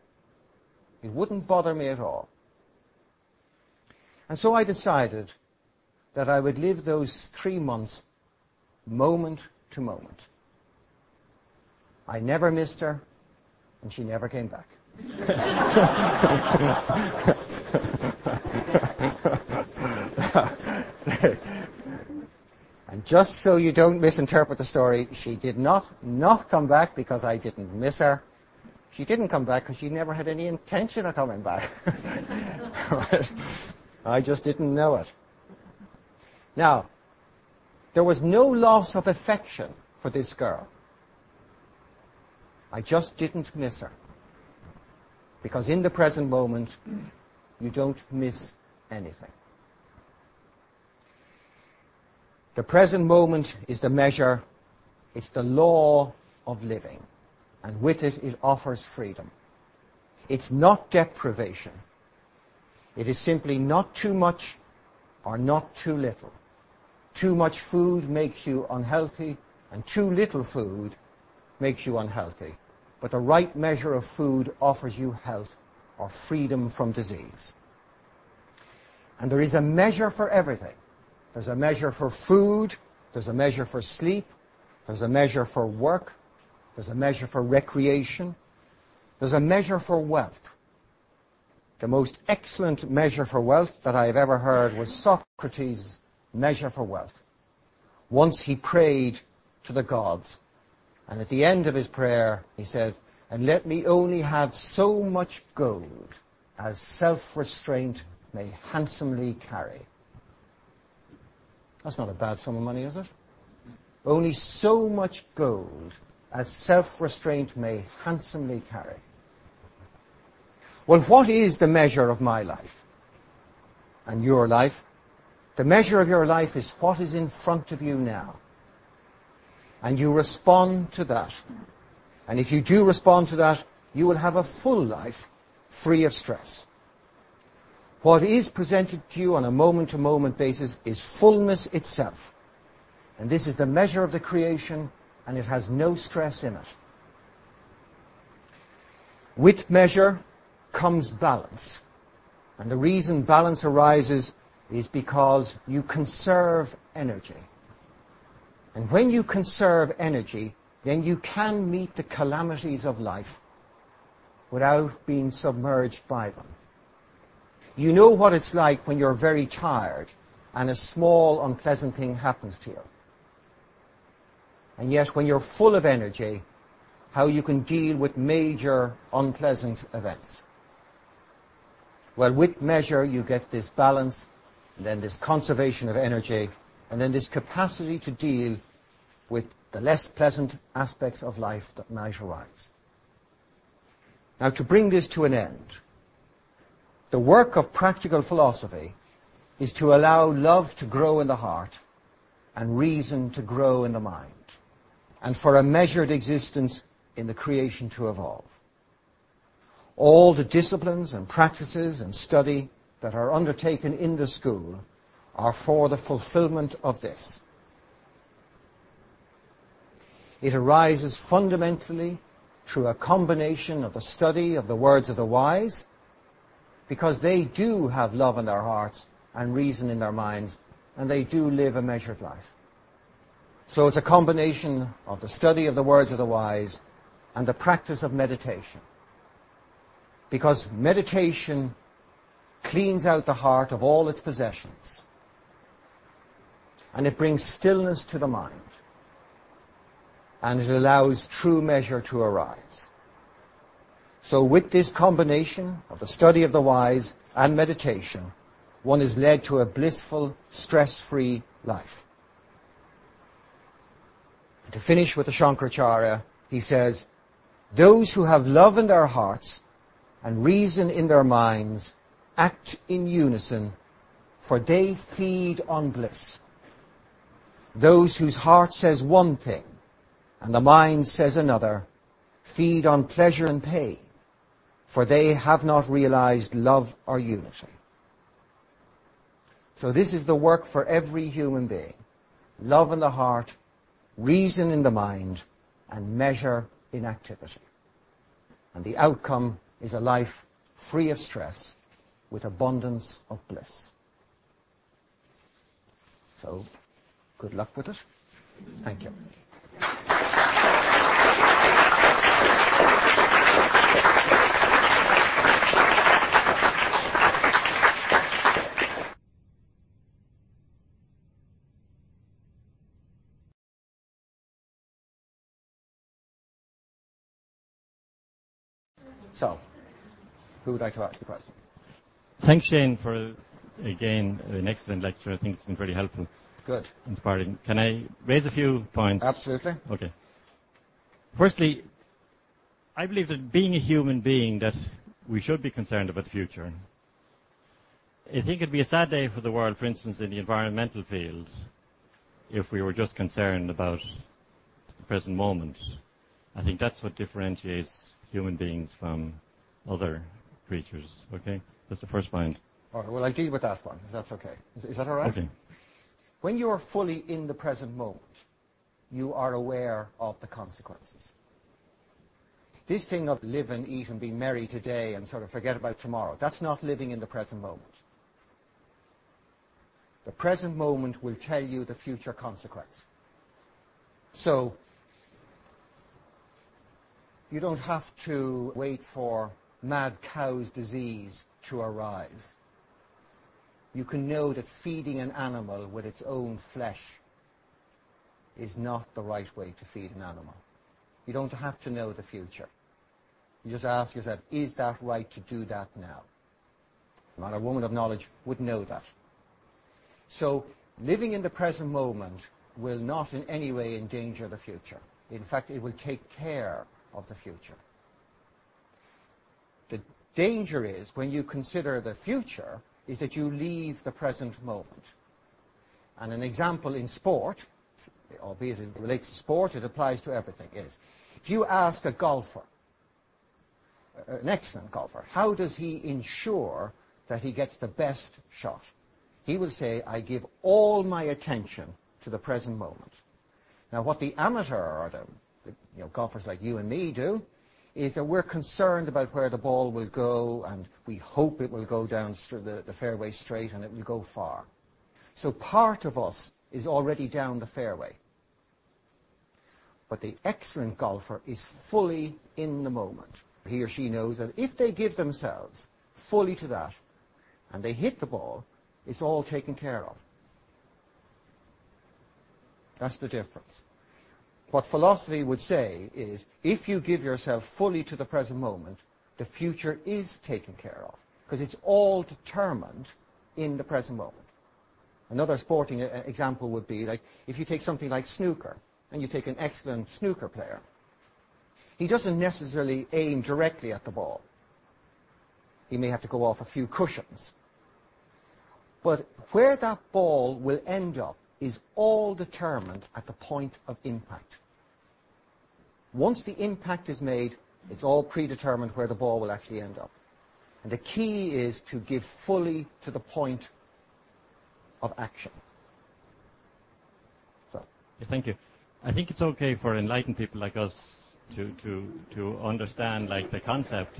It wouldn't bother me at all. And so I decided that I would live those three months moment to moment. I never missed her, and she never came back. and just so you don't misinterpret the story, she did not not come back because I didn't miss her. She didn't come back because she never had any intention of coming back. I just didn't know it. Now, there was no loss of affection for this girl. I just didn't miss her. Because in the present moment, you don't miss anything. The present moment is the measure, it's the law of living. And with it, it offers freedom. It's not deprivation. It is simply not too much or not too little. Too much food makes you unhealthy, and too little food makes you unhealthy. But the right measure of food offers you health or freedom from disease. And there is a measure for everything. There's a measure for food. There's a measure for sleep. There's a measure for work. There's a measure for recreation. There's a measure for wealth. The most excellent measure for wealth that I have ever heard was Socrates' measure for wealth. Once he prayed to the gods, and at the end of his prayer, he said, and let me only have so much gold as self-restraint may handsomely carry. That's not a bad sum of money, is it? Only so much gold as self-restraint may handsomely carry. Well, what is the measure of my life and your life? The measure of your life is what is in front of you now. And you respond to that. And if you do respond to that, you will have a full life free of stress. What is presented to you on a moment-to-moment basis is fullness itself. And this is the measure of the creation, and it has no stress in it. With measure comes balance. And the reason balance arises is because you conserve energy. And when you conserve energy, then you can meet the calamities of life without being submerged by them. You know what it's like when you're very tired and a small unpleasant thing happens to you. And yet when you're full of energy, how you can deal with major unpleasant events. Well, with measure, you get this balance, and then this conservation of energy, and then this capacity to deal with the less pleasant aspects of life that might arise. Now, to bring this to an end, the work of practical philosophy is to allow love to grow in the heart and reason to grow in the mind, and for a measured existence in the creation to evolve. All the disciplines and practices and study that are undertaken in the school are for the fulfillment of this. It arises fundamentally through a combination of the study of the words of the wise, because they do have love in their hearts and reason in their minds, and they do live a measured life. So it's a combination of the study of the words of the wise and the practice of meditation. Because meditation cleans out the heart of all its possessions. And it brings stillness to the mind and it allows true measure to arise. So with this combination of the study of the wise and meditation, one is led to a blissful, stress-free life. To finish with the Shankaracharya, he says, those who have love in their hearts and reason in their minds act in unison, for they feed on bliss. Those whose heart says one thing and the mind says another, feed on pleasure and pain, for they have not realized love or unity. So this is the work for every human being. Love in the heart, reason in the mind, and measure in activity. And the outcome is a life free of stress with abundance of bliss. So, good luck with it. Thank you. Who would like to ask the question? Thanks, Shane, for again an excellent lecture. I think it's been very helpful. Good. Inspiring. Can I raise a few points? Absolutely. Okay. Firstly, I believe that being a human being, that we should be concerned about the future. I think it'd be a sad day for the world, for instance, in the environmental field, if we were just concerned about the present moment. I think that's what differentiates human beings from other creatures. Okay? That's the first point. All right. Well, I'll deal with that one, if that's okay. Is, is that all right? Okay. When you are fully in the present moment, you are aware of the consequences. This thing of live and eat and be merry today and sort of forget about tomorrow, that's not living in the present moment. The present moment will tell you the future consequence. So, you don't have to wait for mad cow's disease to arise. You can know that feeding an animal with its own flesh is not the right way to feed an animal. You don't have to know the future. You just ask yourself, is that right to do that now? A man or woman of knowledge would know that. So living in the present moment will not in any way endanger the future. In fact, it will take care of the future. The danger is when you consider the future is that you leave the present moment. And an example in sport, albeit it relates to sport, it applies to everything, is if you ask a golfer, uh, an excellent golfer, how does he ensure that he gets the best shot? He will say, I give all my attention to the present moment. Now, what the amateur or the you know, golfers like you and me do is that we're concerned about where the ball will go and we hope it will go down the, the fairway straight and it will go far. So part of us is already down the fairway. But the excellent golfer is fully in the moment. He or she knows that if they give themselves fully to that and they hit the ball, it's all taken care of. That's the difference. What philosophy would say is if you give yourself fully to the present moment, the future is taken care of because it's all determined in the present moment. Another sporting uh, example would be like if you take something like snooker and you take an excellent snooker player. He doesn't necessarily aim directly at the ball. He may have to go off a few cushions. But where that ball will end up is all determined at the point of impact. Once the impact is made, it's all predetermined where the ball will actually end up. And the key is to give fully to the point of action. Thank you. I think it's okay for enlightened people like us to, understand the concept.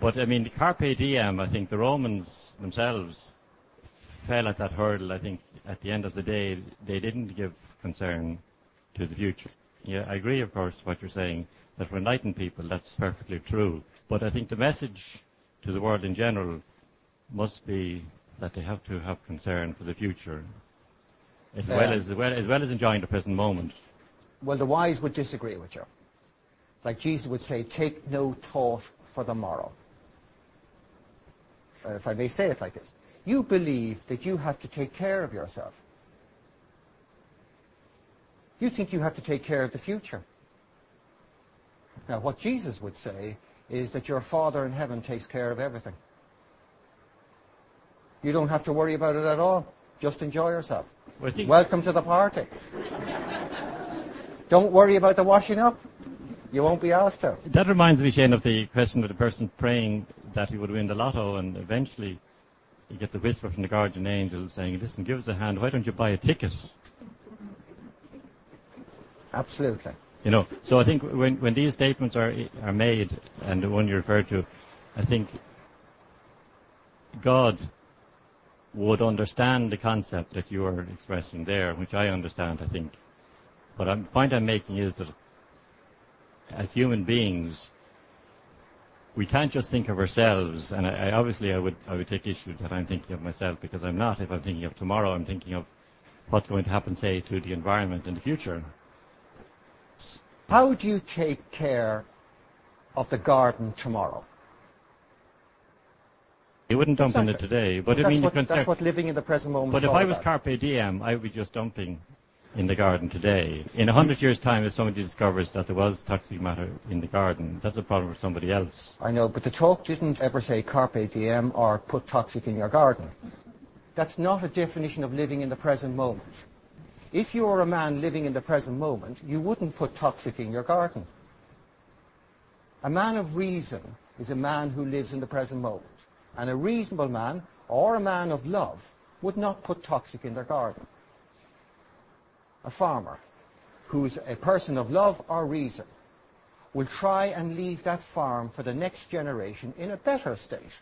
But I mean, the carpe diem, I think the Romans themselves fell at that hurdle. I think at the end of the day, they didn't give concern to the future. Yeah, I agree, of course, what you're saying, that for enlightened people, that's perfectly true. But I think the message to the world in general must be that they have to have concern for the future, as, well, as, as, well, as well as enjoying the present moment. Well, the wise would disagree with you. Like Jesus would say, take no thought for the morrow. Uh, if I may say it like this. You believe that you have to take care of yourself. You think you have to take care of the future. Now, what Jesus would say is that your Father in heaven takes care of everything. You don't have to worry about it at all. Just enjoy yourself. Welcome to the party. don't worry about the washing up. You won't be asked to. That reminds me, Shane, of the question of the person praying that he would win the lotto and eventually he gets a whisper from the guardian angel saying, listen, give us a hand. Why don't you buy a ticket? Absolutely. You know, so I think when, these statements are, are made, and the one you referred to, I think God would understand the concept that you are expressing there, which I understand, I think. But the point I'm making is that as human beings, we can't just think of ourselves, and I, obviously I would I would take issue that I'm thinking of myself because I'm not. If I'm thinking of tomorrow, I'm thinking of what's going to happen, say, to the environment in the future. How do you take care of the garden tomorrow? You wouldn't dump in it today, but I mean, that's what living in the present moment. But if I was carpe diem, I would be just dumping in the garden today. In a hundred years' time, if somebody discovers that there was toxic matter in the garden, that's a problem for somebody else. I know, but the talk didn't ever say carpe diem or put toxic in your garden. That's not a definition of living in the present moment. If you were a man living in the present moment, you wouldn't put toxic in your garden. A man of reason is a man who lives in the present moment. And a reasonable man, or a man of love, would not put toxic in their garden. A farmer, who's a person of love or reason, will try and leave that farm for the next generation in a better state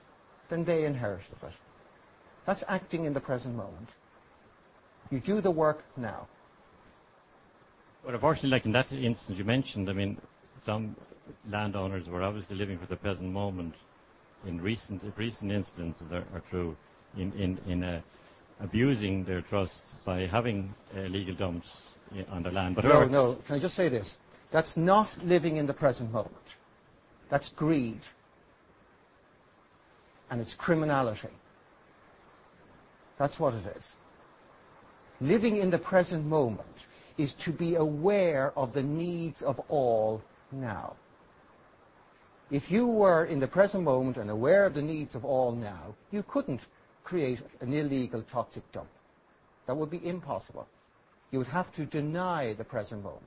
than they inherited it. That's acting in the present moment. You do the work now. Unfortunately, like in that instance you mentioned, I mean, some landowners were obviously living for the present moment. In recent recent instances are, true in in in uh, abusing their trust by having uh, legal dumps on the land. But no, no. Can I just say this? That's not living in the present moment. That's greed. And it's criminality. That's what it is. Living in the present moment is to be aware of the needs of all now. If you were in the present moment and aware of the needs of all now, you couldn't create an illegal toxic dump. That would be impossible. You would have to deny the present moment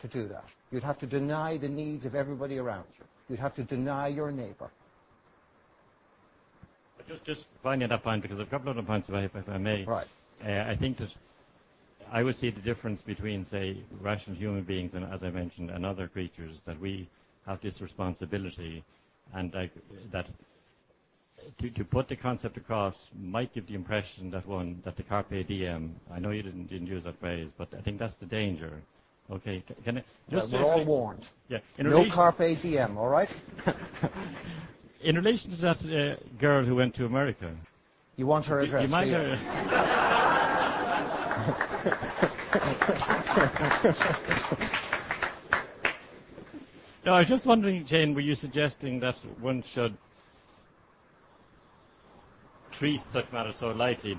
to do that. You'd have to deny the needs of everybody around you. You'd have to deny your neighbour. Just, just finding that point, because I've got a couple of other points, if I, if I may. Right. Uh, I think that I would see the difference between, say, rational human beings and, as I mentioned, and other creatures, that we have this responsibility and like, that to, to put the concept across might give the impression that one, that the carpe diem, I know you didn't, didn't use that phrase, but I think that's the danger. Okay, can, can I, just we're all warned. Yeah, no carpe diem, all right? in relation to that uh, girl who went to America. You want her address? You, you might. no, I was just wondering, Jane, were you suggesting that one should treat such matters so lightly.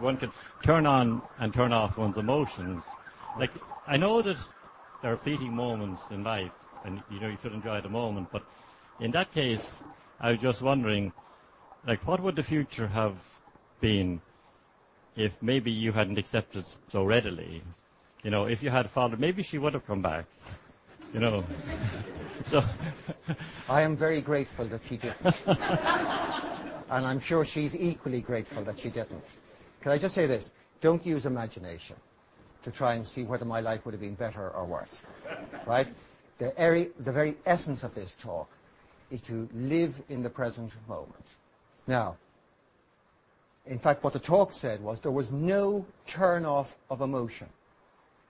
One could turn on and turn off one's emotions. Like I know that there are fleeting moments in life, and you know you should enjoy the moment. But in that case, I was just wondering, like, what would the future have been if maybe you hadn't accepted so readily? You know, if you had followed, maybe she would have come back. You know, so. I am very grateful that she didn't. and I'm sure she's equally grateful that she didn't. Can I just say this? Don't use imagination to try and see whether my life would have been better or worse. Right? The, eri- the very essence of this talk is to live in the present moment. Now, in fact, what the talk said was there was no turn off of emotion.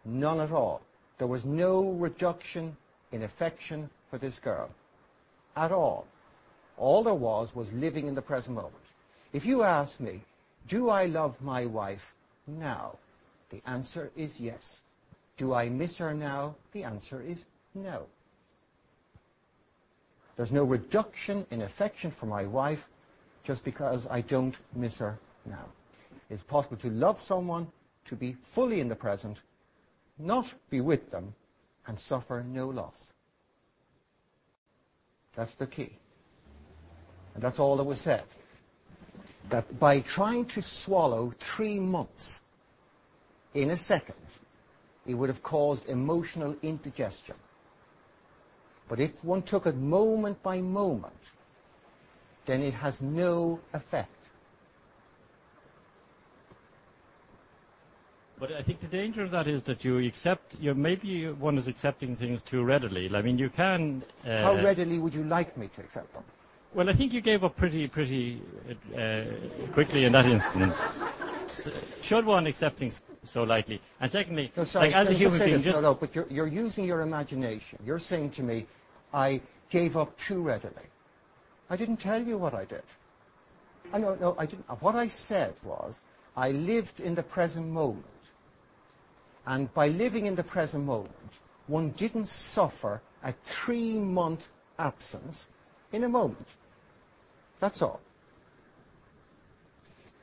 None at all. There was no reduction in affection for this girl. At all. All there was was living in the present moment. If you ask me, do I love my wife now? The answer is yes. Do I miss her now? The answer is no. There's no reduction in affection for my wife just because I don't miss her now. It's possible to love someone, to be fully in the present, not be with them, and suffer no loss. That's the key. And that's all that was said. That by trying to swallow three months in a second, it would have caused emotional indigestion. But if one took it moment by moment, then it has no effect. But I think the danger of that is that you accept, you maybe one is accepting things too readily. I mean, you can. Uh, How readily would you like me to accept them? Well, I think you gave up pretty, pretty uh, quickly in that instance. Should one accept things so lightly? And secondly, no, sorry, like as a human being, just no, no, but you're, you're using your imagination. You're saying to me, I gave up too readily. I didn't tell you what I did. I know, no, I didn't. What I said was, I lived in the present moment. And by living in the present moment, one didn't suffer a three-month absence in a moment. That's all.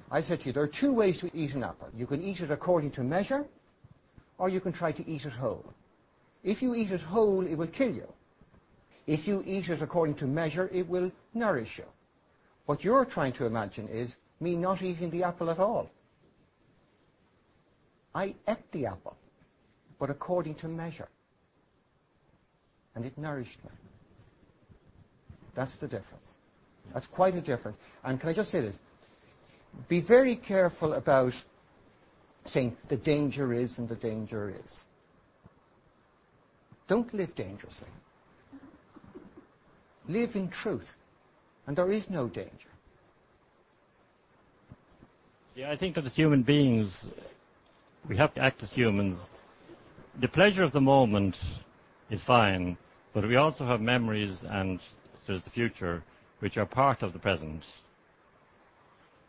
I said to you, there are two ways to eat an apple. You can eat it according to measure, or you can try to eat it whole. If you eat it whole, it will kill you. If you eat it according to measure, it will nourish you. What you're trying to imagine is me not eating the apple at all. I ate the apple, but according to measure. And it nourished me. That's the difference. That's quite a difference. And can I just say this? Be very careful about saying the danger is and the danger is. Don't live dangerously. Live in truth. And there is no danger. Yeah, I think that as human beings, we have to act as humans. The pleasure of the moment is fine, but we also have memories and there's the future, which are part of the present.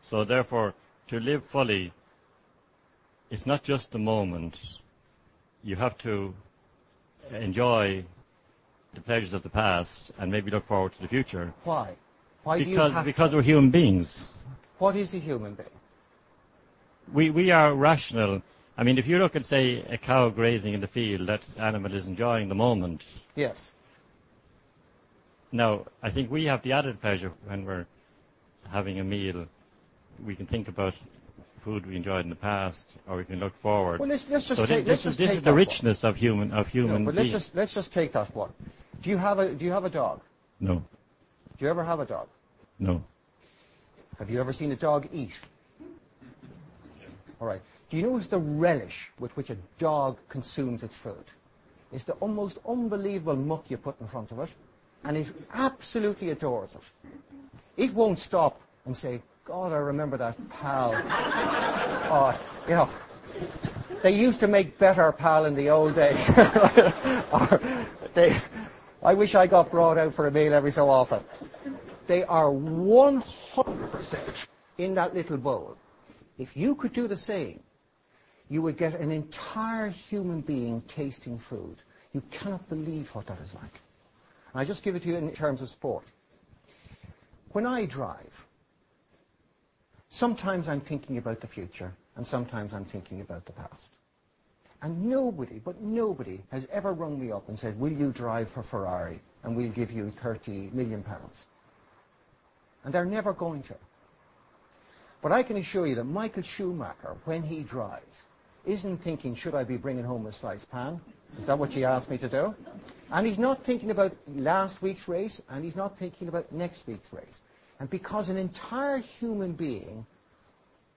So therefore, to live fully, it's not just the moment. You have to enjoy the pleasures of the past and maybe look forward to the future. Why? Why do you Because, because to? we're human beings. What is a human being? We, we are rational. I mean, if you look at, say, a cow grazing in the field, that animal is enjoying the moment. Yes. Now, I think we have the added pleasure when we're having a meal. We can think about food we enjoyed in the past, or we can look forward. Well, let's, let's just take. this, is, just this take is the richness of human of No, let's just let's just take that one. Do you have a Do you have a dog? No, Do you ever have a dog? no. Have you ever seen a dog eat? All right. Do you notice the relish with which a dog consumes its food? It's the almost unbelievable muck you put in front of it, and it absolutely adores it. It won't stop and say, God, I remember that pal. oh, you know, they used to make better pal in the old days. They, I wish I got brought out for a meal every so often. They are 100% in that little bowl. If you could do the same, you would get an entire human being tasting food. You cannot believe what that is like. I just give it to you in terms of sport. When I drive, sometimes I'm thinking about the future, and sometimes I'm thinking about the past. And nobody, but nobody, has ever rung me up and said, will you drive for Ferrari, and we'll give you 30 million pounds. And they're never going to. But I can assure you that Michael Schumacher, when he drives, isn't thinking, should I be bringing home a sliced pan? Is that what she asked me to do? And he's not thinking about last week's race, and he's not thinking about next week's race. And because an entire human being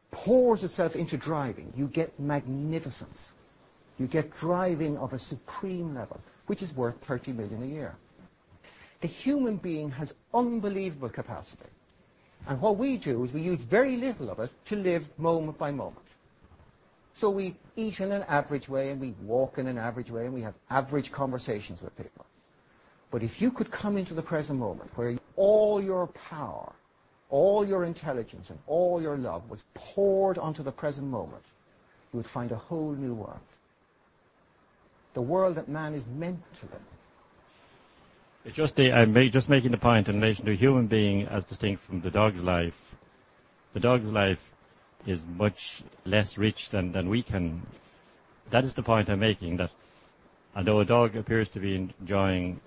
pours itself into driving, you get magnificence. You get driving of a supreme level, which is worth 30 million a year. The human being has unbelievable capacity. And what we do is we use very little of it to live moment by moment. So we eat in an average way and we walk in an average way and we have average conversations with people. But if you could come into the present moment where all your power, all your intelligence and all your love was poured onto the present moment, you would find a whole new world. The world that man is meant to live in. It's just the, I'm just making the point in relation to human being as distinct from the dog's life. The dog's life is much less rich than, than we can. That is the point I'm making, that although a dog appears to be enjoying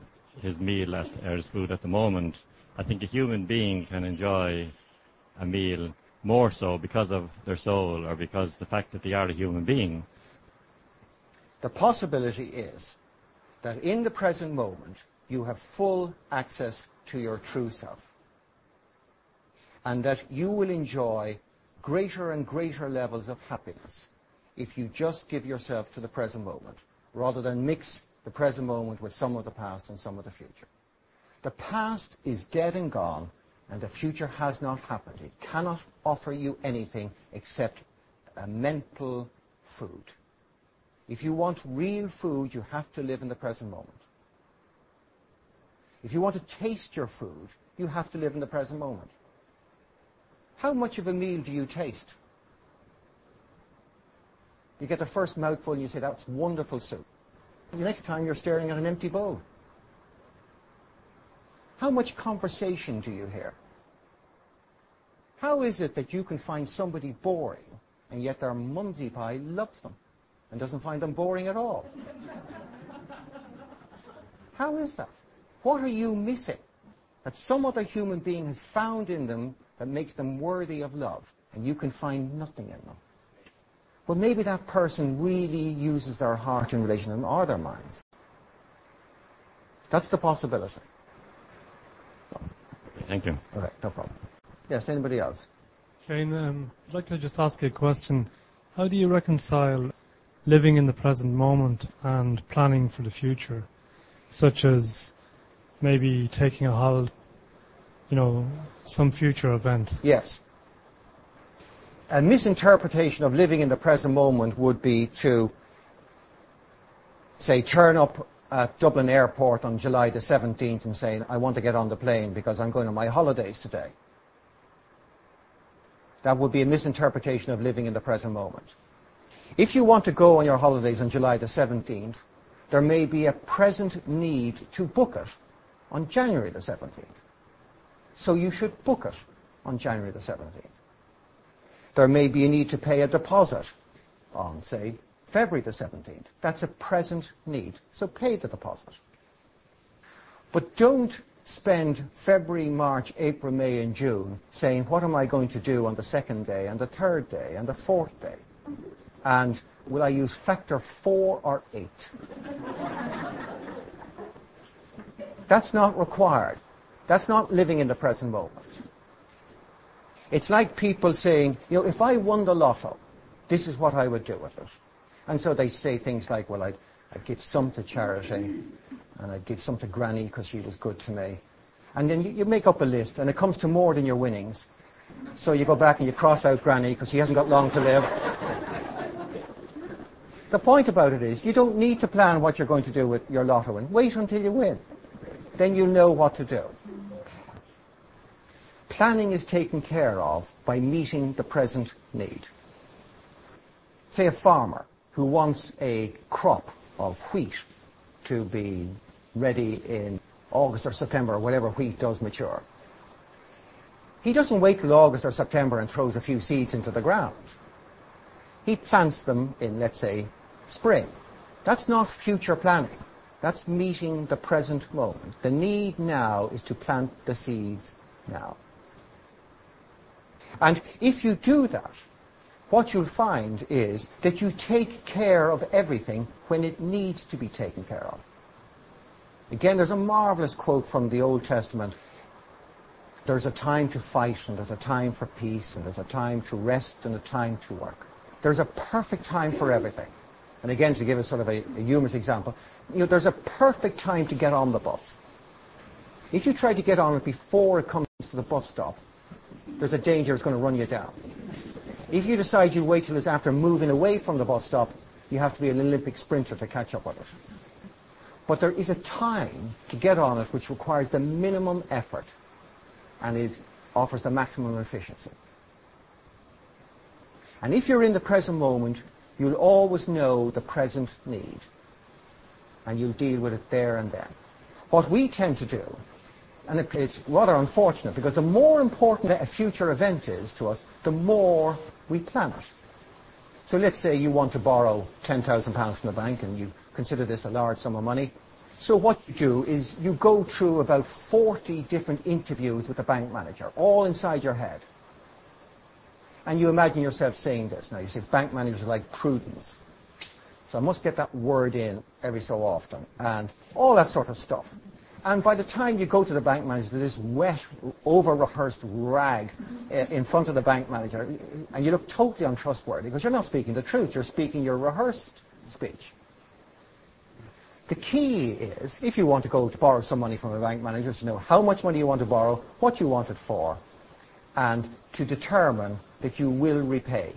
his meal at, his food at the moment, I think a human being can enjoy a meal more so because of their soul or because the fact that they are a human being. The possibility is that in the present moment, you have full access to your true self. And that you will enjoy greater and greater levels of happiness if you just give yourself to the present moment, rather than mix the present moment with some of the past and some of the future. The past is dead and gone, and the future has not happened. It cannot offer you anything except a mental food. If you want real food, you have to live in the present moment. If you want to taste your food, you have to live in the present moment. How much of a meal do you taste? You get the first mouthful and you say, that's wonderful soup. The next time you're staring at an empty bowl. How much conversation do you hear? How is it that you can find somebody boring and yet their mumsy pie loves them and doesn't find them boring at all? How is that? What are you missing that some other human being has found in them that makes them worthy of love and you can find nothing in them? Well, maybe that person really uses their heart in relation to them or their minds. That's the possibility. Thank you. All right, no problem. Yes, anybody else? Shane, um, I'd like to just ask you a question. How do you reconcile living in the present moment and planning for the future, such as maybe taking a holiday, you know, some future event? Yes. a misinterpretation of living in the present moment would be to, say, turn up at Dublin Airport on July the 17th and saying, I want to get on the plane because I'm going on my holidays today. That would be a misinterpretation of living in the present moment. If you want to go on your holidays on July the 17th, there may be a present need to book it on January the 17th. So you should book it on January the 17th. There may be a need to pay a deposit on, say, February the 17th. That's a present need. So pay the deposit. But don't spend February, March, April, May, and June saying, what am I going to do on the second day, and the third day, and the fourth day? And will I use factor four or eight? That's not required. That's not living in the present moment. It's like people saying, you know, if I won the lotto, this is what I would do with it. And so they say things like, well, I'd, I'd give some to charity, and I'd give some to Granny because she was good to me. And then you, you make up a list, and it comes to more than your winnings. So you go back and you cross out Granny because she hasn't got long to live. the point about it is, you don't need to plan what you're going to do with your lotto and wait until you win. Then you'll know what to do. Planning is taken care of by meeting the present need. Say a farmer who wants a crop of wheat to be ready in August or September or whatever wheat does mature. He doesn't wait till August or September and throws a few seeds into the ground. He plants them in, let's say, spring. That's not future planning. That's meeting the present moment. The need now is to plant the seeds now. And if you do that, what you'll find is that you take care of everything when it needs to be taken care of. Again, there's a marvelous quote from the Old Testament. There's a time to fight, and there's a time for peace, and there's a time to rest, and a time to work. There's a perfect time for everything. And again, to give a sort of a, a humorous example, you know, there's a perfect time to get on the bus. If you try to get on it before it comes to the bus stop, there's a danger it's going to run you down. If you decide you'll wait till it's after moving away from the bus stop, you have to be an Olympic sprinter to catch up with it. But there is a time to get on it which requires the minimum effort and it offers the maximum efficiency. And if you're in the present moment, you'll always know the present need. And you'll deal with it there and then. What we tend to do and it's rather unfortunate because the more important a future event is to us, the more we plan it. So let's say you want to borrow £10,000 from the bank and you consider this a large sum of money. So what you do is you go through about 40 different interviews with the bank manager, all inside your head. And you imagine yourself saying this. Now you say bank managers like prudence. So I must get that word in every so often and all that sort of stuff. And by the time you go to the bank manager, there's this wet, over-rehearsed rag eh, in front of the bank manager, and you look totally untrustworthy because you're not speaking the truth. You're speaking your rehearsed speech. The key is, if you want to go to borrow some money from a bank manager, to know how much money you want to borrow, what you want it for, and to determine that you will repay.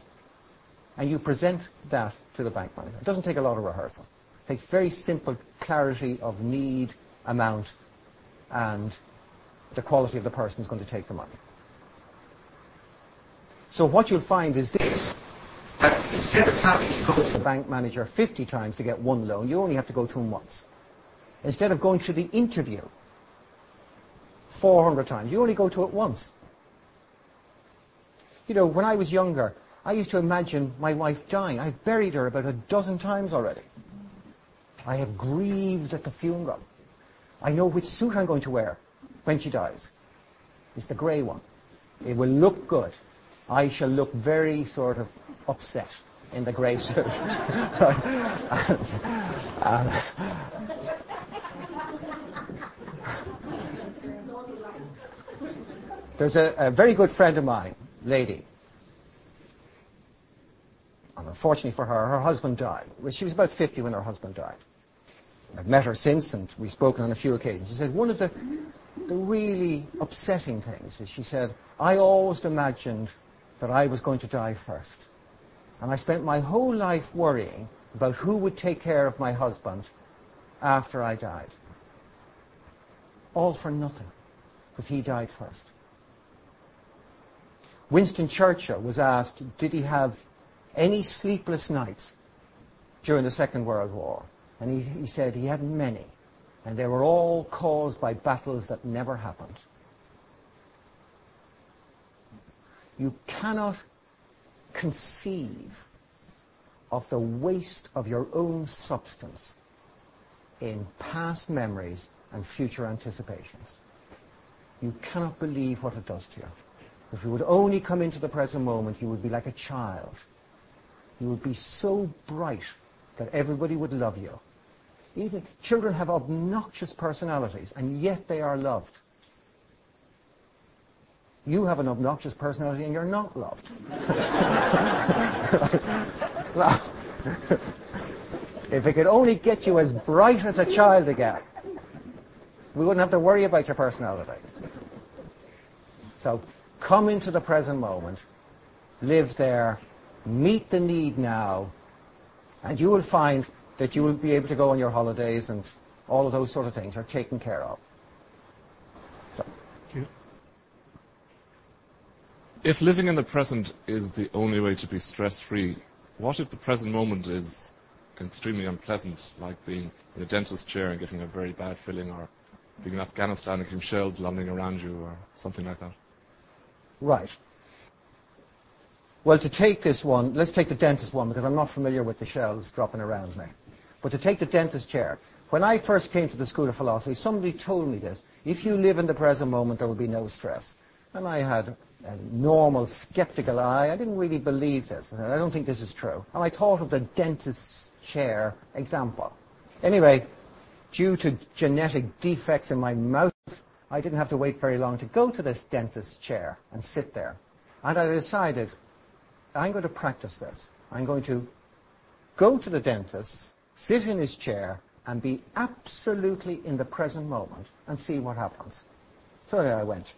And you present that to the bank manager. It doesn't take a lot of rehearsal. It takes very simple clarity of need amount and the quality of the person who's going to take the money. So what you'll find is this. Instead of having to go to the bank manager 50 times to get one loan, you only have to go to him once. Instead of going to the interview 400 times, you only go to it once. You know, when I was younger, I used to imagine my wife dying. I've buried her about a dozen times already. I have grieved at the funeral. I know which suit I'm going to wear when she dies. It's the grey one. It will look good. I shall look very sort of upset in the grey suit. and, and, there's a, a, very good friend of mine, lady. And unfortunately for her, her husband died. She was about 50 when her husband died. I've met her since and we've spoken on a few occasions. She said one of the, the really upsetting things is she said, I always imagined that I was going to die first. And I spent my whole life worrying about who would take care of my husband after I died. All for nothing, because he died first. Winston Churchill was asked, did he have any sleepless nights during the Second World War? And he, he said he had many, and they were all caused by battles that never happened. You cannot conceive of the waste of your own substance in past memories and future anticipations. You cannot believe what it does to you. If you would only come into the present moment, you would be like a child. You would be so bright that everybody would love you. Even children have obnoxious personalities, and yet they are loved. You have an obnoxious personality and you're not loved. if it could only get you as bright as a child again, we wouldn't have to worry about your personality. So come into the present moment, live there, meet the need now, and you will find that you will be able to go on your holidays and all of those sort of things are taken care of. So. If living in the present is the only way to be stress-free, what if the present moment is extremely unpleasant, like being in a dentist's chair and getting a very bad feeling, or being in Afghanistan and getting shells landing around you, or something like that? Right. Well, to take this one, let's take the dentist one because I'm not familiar with the shells dropping around me. But to take the dentist chair, when I first came to the School of Philosophy, somebody told me this. If you live in the present moment, there will be no stress. And I had a normal, skeptical eye. I didn't really believe this. I don't think this is true. And I thought of the dentist's chair example. Anyway, due to genetic defects in my mouth, I didn't have to wait very long to go to this dentist's chair and sit there. And I decided, I'm going to practice this. I'm going to go to the dentist, sit in his chair, and be absolutely in the present moment and see what happens. So there I went.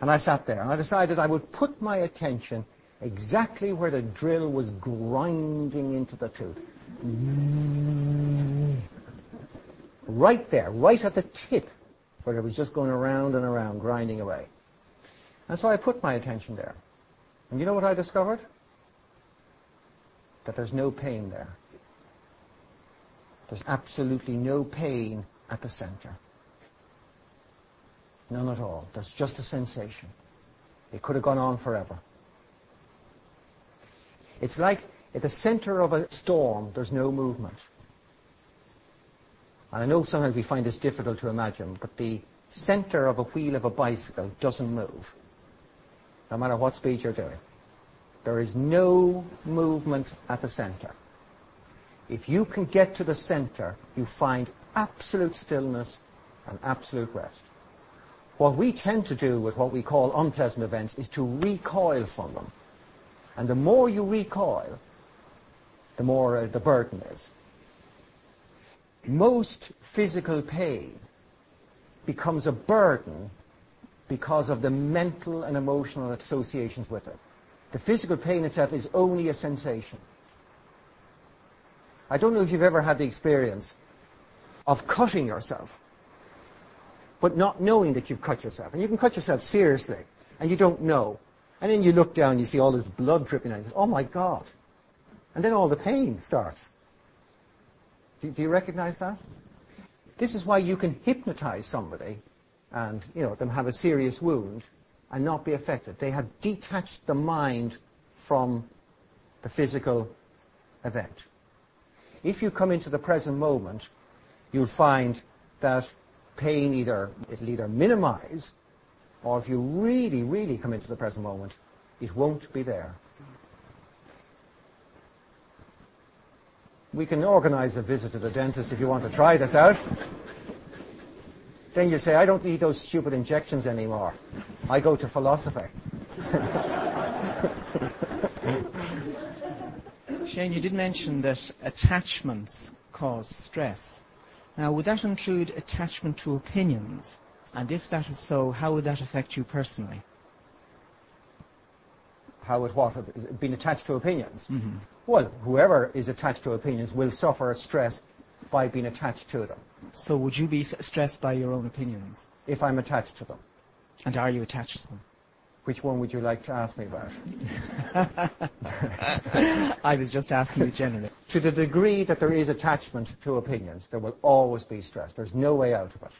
And I sat there, and I decided I would put my attention exactly where the drill was grinding into the tooth. Right there, right at the tip where it was just going around and around, grinding away. And so I put my attention there. And you know what I discovered? That there's no pain there. There's absolutely no pain at the center. None at all. There's just a sensation. It could have gone on forever. It's like at the center of a storm, there's no movement. And I know sometimes we find this difficult to imagine, but the center of a wheel of a bicycle doesn't move, no matter what speed you're doing. There is no movement at the center. If you can get to the center, you find absolute stillness and absolute rest. What we tend to do with what we call unpleasant events is to recoil from them. And the more you recoil, the more uh, the burden is most physical pain becomes a burden because of the mental and emotional associations with it. The physical pain itself is only a sensation. I don't know if you've ever had the experience of cutting yourself, but not knowing that you've cut yourself. And you can cut yourself seriously, and you don't know. And then you look down, you see all this blood dripping out. And you say, oh my God. And then all the pain starts. Do, do you recognize that? This is why you can hypnotize somebody and, you know, them have a serious wound and not be affected. They have detached the mind from the physical event. If you come into the present moment, you'll find that pain either, it'll either minimize, or if you really, really come into the present moment, it won't be there. We can organize a visit to the dentist if you want to try this out. Then you say, I don't need those stupid injections anymore. I go to philosophy. Shane, you did mention that attachments cause stress. Now, would that include attachment to opinions? And if that is so, how would that affect you personally? how would what being attached to opinions. Mm-hmm. Well, whoever is attached to opinions will suffer stress by being attached to them. So would you be stressed by your own opinions? If I'm attached to them. And are you attached to them? Which one would you like to ask me about? I was just asking you generally. To the degree that there is attachment to opinions, there will always be stress. There's no way out of it.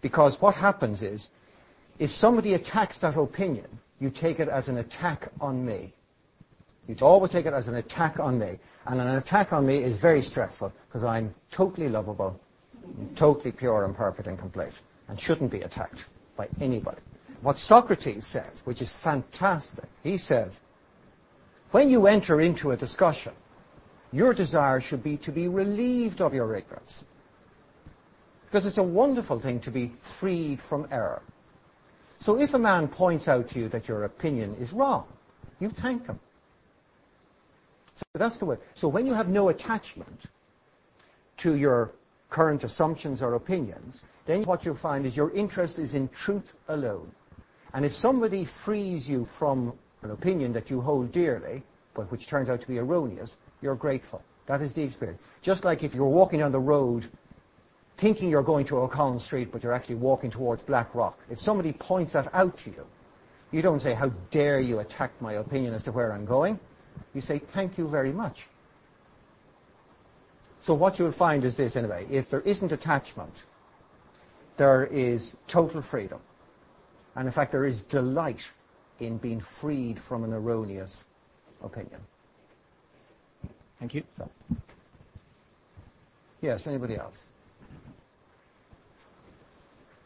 Because what happens is, if somebody attacks that opinion, you take it as an attack on me. You always take it as an attack on me. And an attack on me is very stressful because I'm totally lovable, totally pure and perfect and complete, and shouldn't be attacked by anybody what Socrates says, which is fantastic. He says, when you enter into a discussion, your desire should be to be relieved of your ignorance. Because it's a wonderful thing to be freed from error. So if a man points out to you that your opinion is wrong, you thank him. So that's the way. So when you have no attachment to your current assumptions or opinions, then what you'll find is your interest is in truth alone. And if somebody frees you from an opinion that you hold dearly, but which turns out to be erroneous, you're grateful. That is the experience. Just like if you're walking down the road thinking you're going to O'Connell Street, but you're actually walking towards Blackrock. If somebody points that out to you, you don't say, how dare you attack my opinion as to where I'm going. You say, thank you very much. So what you'll find is this anyway. If there isn't attachment, there is total freedom. And in fact, there is delight in being freed from an erroneous opinion. Thank you. So. Yes, anybody else?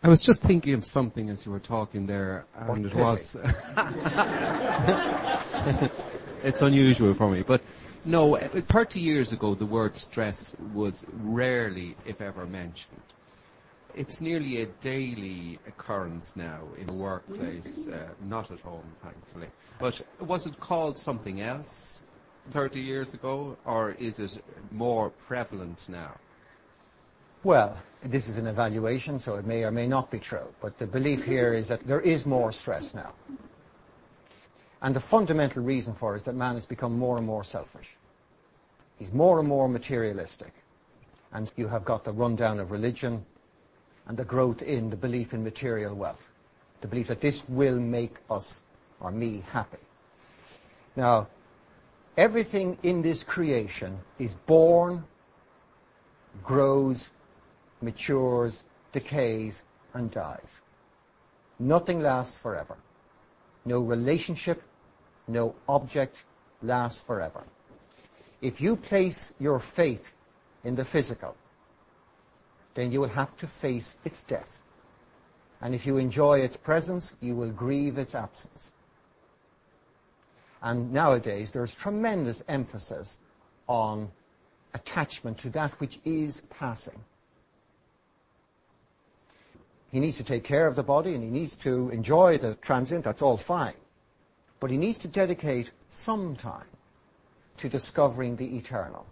I was just thinking of something as you were talking there, and what it was. it's unusual for me, but no, 30 years ago, the word stress was rarely, if ever, mentioned it's nearly a daily occurrence now in the workplace, uh, not at home, thankfully. But was it called something else 30 years ago, or is it more prevalent now? Well, this is an evaluation, so it may or may not be true. But the belief here is that there is more stress now. And the fundamental reason for it is that man has become more and more selfish. He's more and more materialistic. And you have got the rundown of religion, and the growth in the belief in material wealth. The belief that this will make us or me happy. Now, everything in this creation is born, grows, matures, decays, and dies. Nothing lasts forever. No relationship, no object lasts forever. If you place your faith in the physical, then you will have to face its death. And if you enjoy its presence, you will grieve its absence. And nowadays, there's tremendous emphasis on attachment to that which is passing. He needs to take care of the body and he needs to enjoy the transient, that's all fine. But he needs to dedicate some time to discovering the eternal.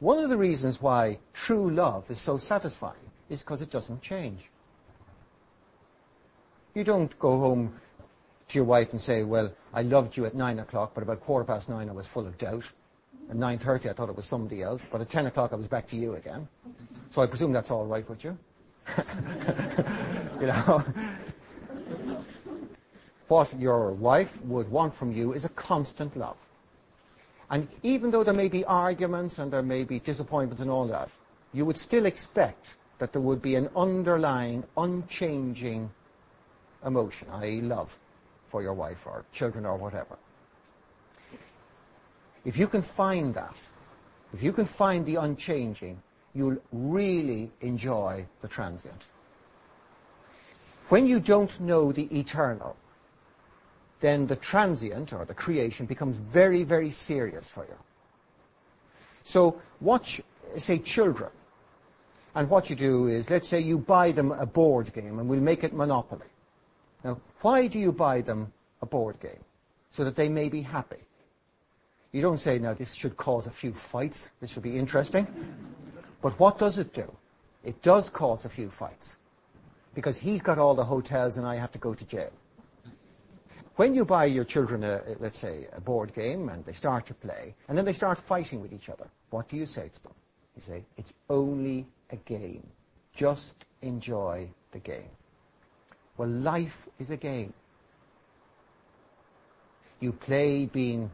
One of the reasons why true love is so satisfying is because it doesn't change. You don't go home to your wife and say, well, I loved you at 9 o'clock, but about quarter past 9 I was full of doubt. At 9.30 I thought it was somebody else, but at 10 o'clock I was back to you again. So I presume that's all right with you. you know. what your wife would want from you is a constant love. And even though there may be arguments and there may be disappointments and all that, you would still expect that there would be an underlying, unchanging emotion, i.e. love for your wife or children or whatever. If you can find that, if you can find the unchanging, you'll really enjoy the transient. When you don't know the eternal, then the transient or the creation becomes very, very serious for you. So watch, say, children. And what you do is, let's say you buy them a board game and we'll make it Monopoly. Now, why do you buy them a board game? So that they may be happy. You don't say, now this should cause a few fights, this should be interesting. But what does it do? It does cause a few fights. Because he's got all the hotels and I have to go to jail. When you buy your children, a, let's say, a board game and they start to play, and then they start fighting with each other, what do you say to them? You say, it's only a game. Just enjoy the game. Well, life is a game. You play being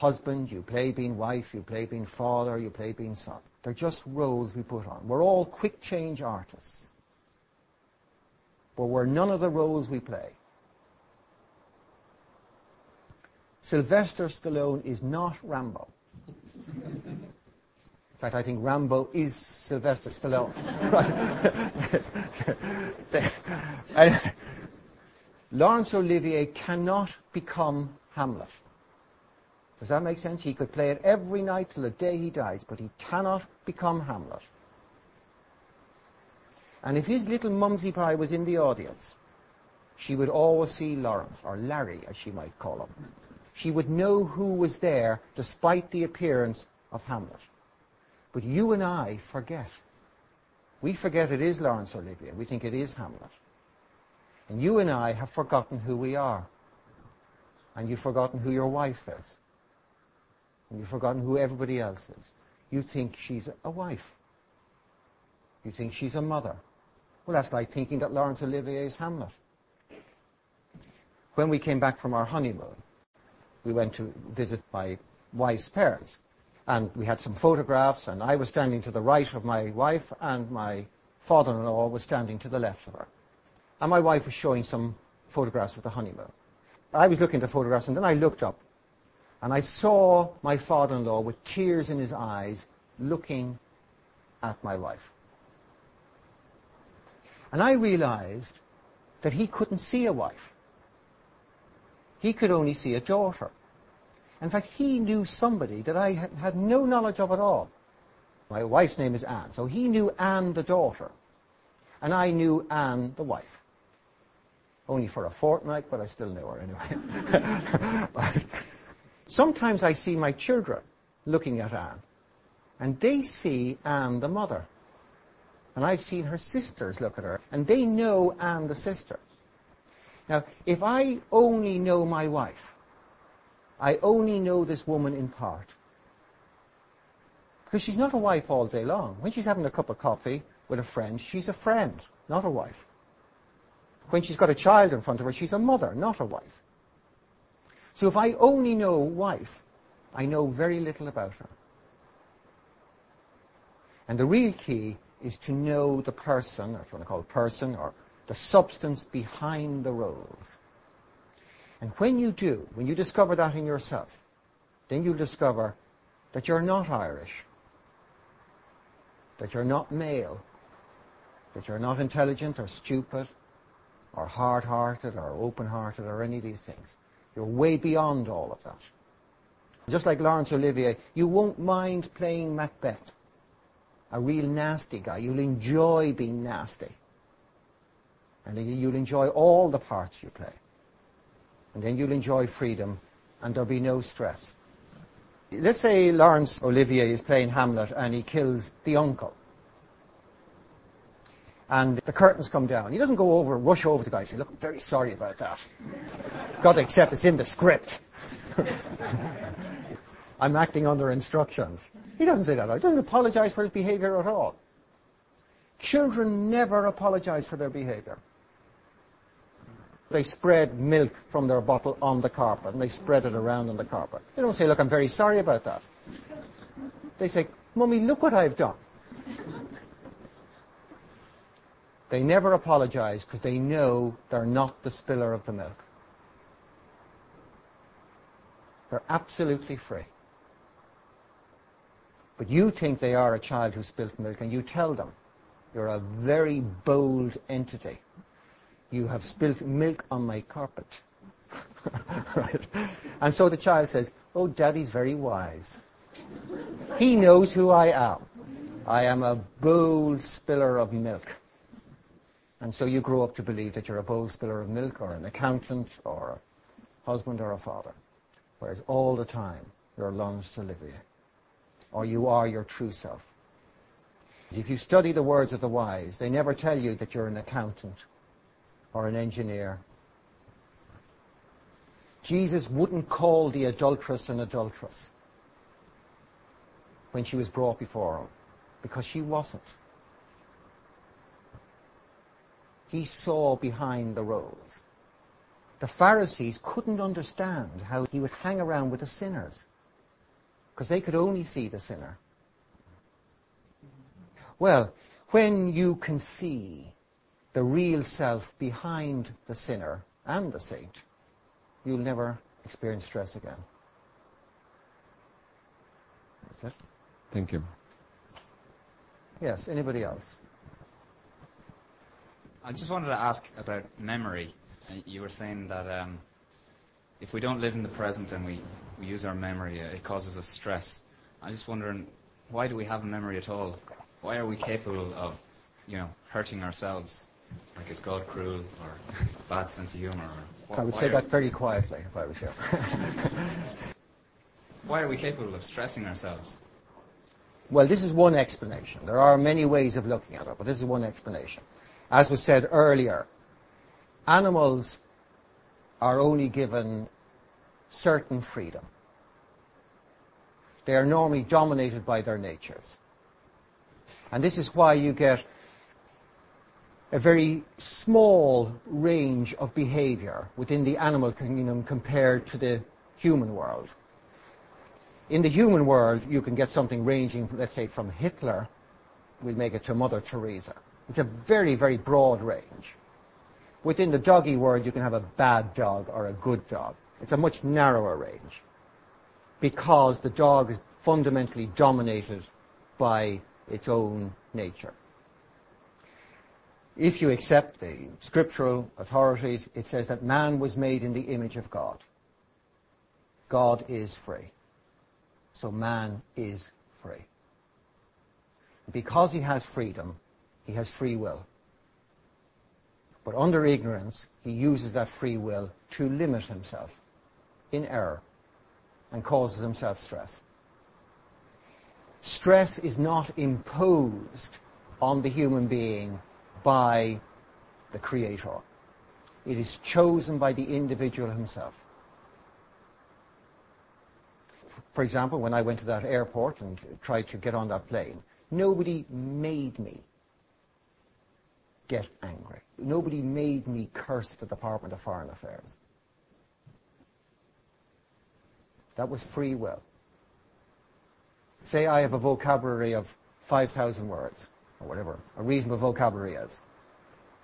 husband, you play being wife, you play being father, you play being son. They're just roles we put on. We're all quick change artists. But we're none of the roles we play. Sylvester Stallone is not Rambo. In fact, I think Rambo is Sylvester Stallone. Laurence Olivier cannot become Hamlet. Does that make sense? He could play it every night till the day he dies, but he cannot become Hamlet. And if his little mumsy pie was in the audience, she would always see Laurence, or Larry as she might call him she would know who was there despite the appearance of Hamlet. But you and I forget. We forget it is Laurence Olivier. We think it is Hamlet. And you and I have forgotten who we are. And you've forgotten who your wife is. And you've forgotten who everybody else is. You think she's a wife. You think she's a mother. Well, that's like thinking that Laurence Olivier is Hamlet. When we came back from our honeymoon, we went to visit my wife's parents. And we had some photographs, and I was standing to the right of my wife, and my father-in-law was standing to the left of her. And my wife was showing some photographs of the honeymoon. I was looking at the photographs, and then I looked up, and I saw my father-in-law with tears in his eyes looking at my wife. And I realized that he couldn't see a wife. He could only see a daughter. In fact, he knew somebody that I had no knowledge of at all. My wife's name is Anne, so he knew Anne the daughter. And I knew Anne the wife. Only for a fortnight, but I still knew her anyway. sometimes I see my children looking at Anne, and they see Anne the mother. And I've seen her sisters look at her, and they know Anne the sister. Now, if I only know my wife, I only know this woman in part. Because she's not a wife all day long. When she's having a cup of coffee with a friend, she's a friend, not a wife. When she's got a child in front of her, she's a mother, not a wife. So if I only know wife, I know very little about her. And the real key is to know the person, or if you want to call it person, or the substance behind the roles. And when you do, when you discover that in yourself, then you'll discover that you're not Irish, that you're not male, that you're not intelligent or stupid or hard-hearted or open-hearted or any of these things. You're way beyond all of that. Just like Laurence Olivier, you won't mind playing Macbeth, a real nasty guy. You'll enjoy being nasty. And then you'll enjoy all the parts you play. And then you'll enjoy freedom, and there'll be no stress. Let's say Laurence Olivier is playing Hamlet and he kills the uncle. And the curtains come down. He doesn't go over, rush over the guy and say, look, I'm very sorry about that. Got to accept it's in the script. I'm acting under instructions. He doesn't say that. He doesn't apologize for his behavior at all. Children never apologize for their behavior. They spread milk from their bottle on the carpet and they spread it around on the carpet. They don't say, look, I'm very sorry about that. They say, Mummy, look what I've done. They never apologize because they know they're not the spiller of the milk. They're absolutely free. But you think they are a child who spilt milk and you tell them you're a very bold entity you have spilt milk on my carpet. right? And so the child says, oh, daddy's very wise. He knows who I am. I am a bold spiller of milk. And so you grow up to believe that you're a bold spiller of milk or an accountant or a husband or a father. Whereas all the time you're Laurence Olivier. Or you are your true self. If you study the words of the wise, they never tell you that you're an accountant or an engineer Jesus wouldn't call the adulteress an adulteress when she was brought before him because she wasn't. He saw behind the roles. The Pharisees couldn't understand how he would hang around with the sinners because they could only see the sinner. Well, when you can see the real self behind the sinner and the saint, you'll never experience stress again. That's it. Thank you. Yes, anybody else? I just wanted to ask about memory. You were saying that um, if we don't live in the present and we, we use our memory, uh, it causes us stress. I'm just wondering, why do we have a memory at all? Why are we capable of, you know, hurting ourselves? Like, is God cruel or bad sense of humor? Or I would say that very quietly if I was you. Why are we capable of stressing ourselves? Well, this is one explanation. There are many ways of looking at it, but this is one explanation. As was said earlier, animals are only given certain freedom. They are normally dominated by their natures. And this is why you get a very small range of behavior within the animal kingdom compared to the human world. In the human world, you can get something ranging, let's say, from Hitler, we'll make it to Mother Teresa. It's a very, very broad range. Within the doggy world, you can have a bad dog or a good dog. It's a much narrower range because the dog is fundamentally dominated by its own nature. If you accept the scriptural authorities, it says that man was made in the image of God. God is free. So man is free. Because he has freedom, he has free will. But under ignorance, he uses that free will to limit himself in error and causes himself stress. Stress is not imposed on the human being by the Creator. It is chosen by the individual himself. For example, when I went to that airport and tried to get on that plane, nobody made me get angry. Nobody made me curse the Department of Foreign Affairs. That was free will. Say I have a vocabulary of 5,000 words, or whatever a reasonable vocabulary is.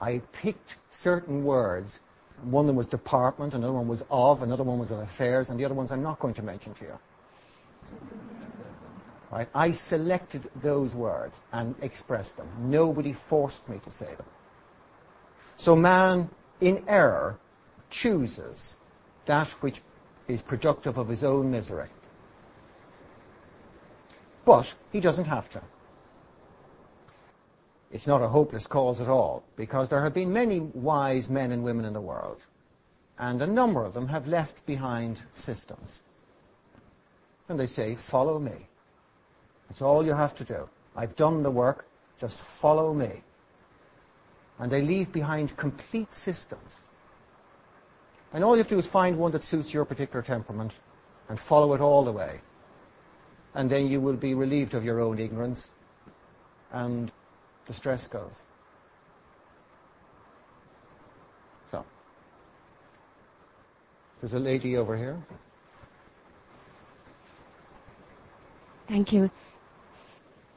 I picked certain words. One of them was department, another one was of, another one was of affairs, and the other ones I'm not going to mention to you. Right? I selected those words and expressed them. Nobody forced me to say them. So man, in error, chooses that which is productive of his own misery. But he doesn't have to. It's not a hopeless cause at all, because there have been many wise men and women in the world, and a number of them have left behind systems. And they say, follow me. That's all you have to do. I've done the work, just follow me. And they leave behind complete systems. And all you have to do is find one that suits your particular temperament and follow it all the way. And then you will be relieved of your own ignorance and the stress goes. So, there's a lady over here. Thank you.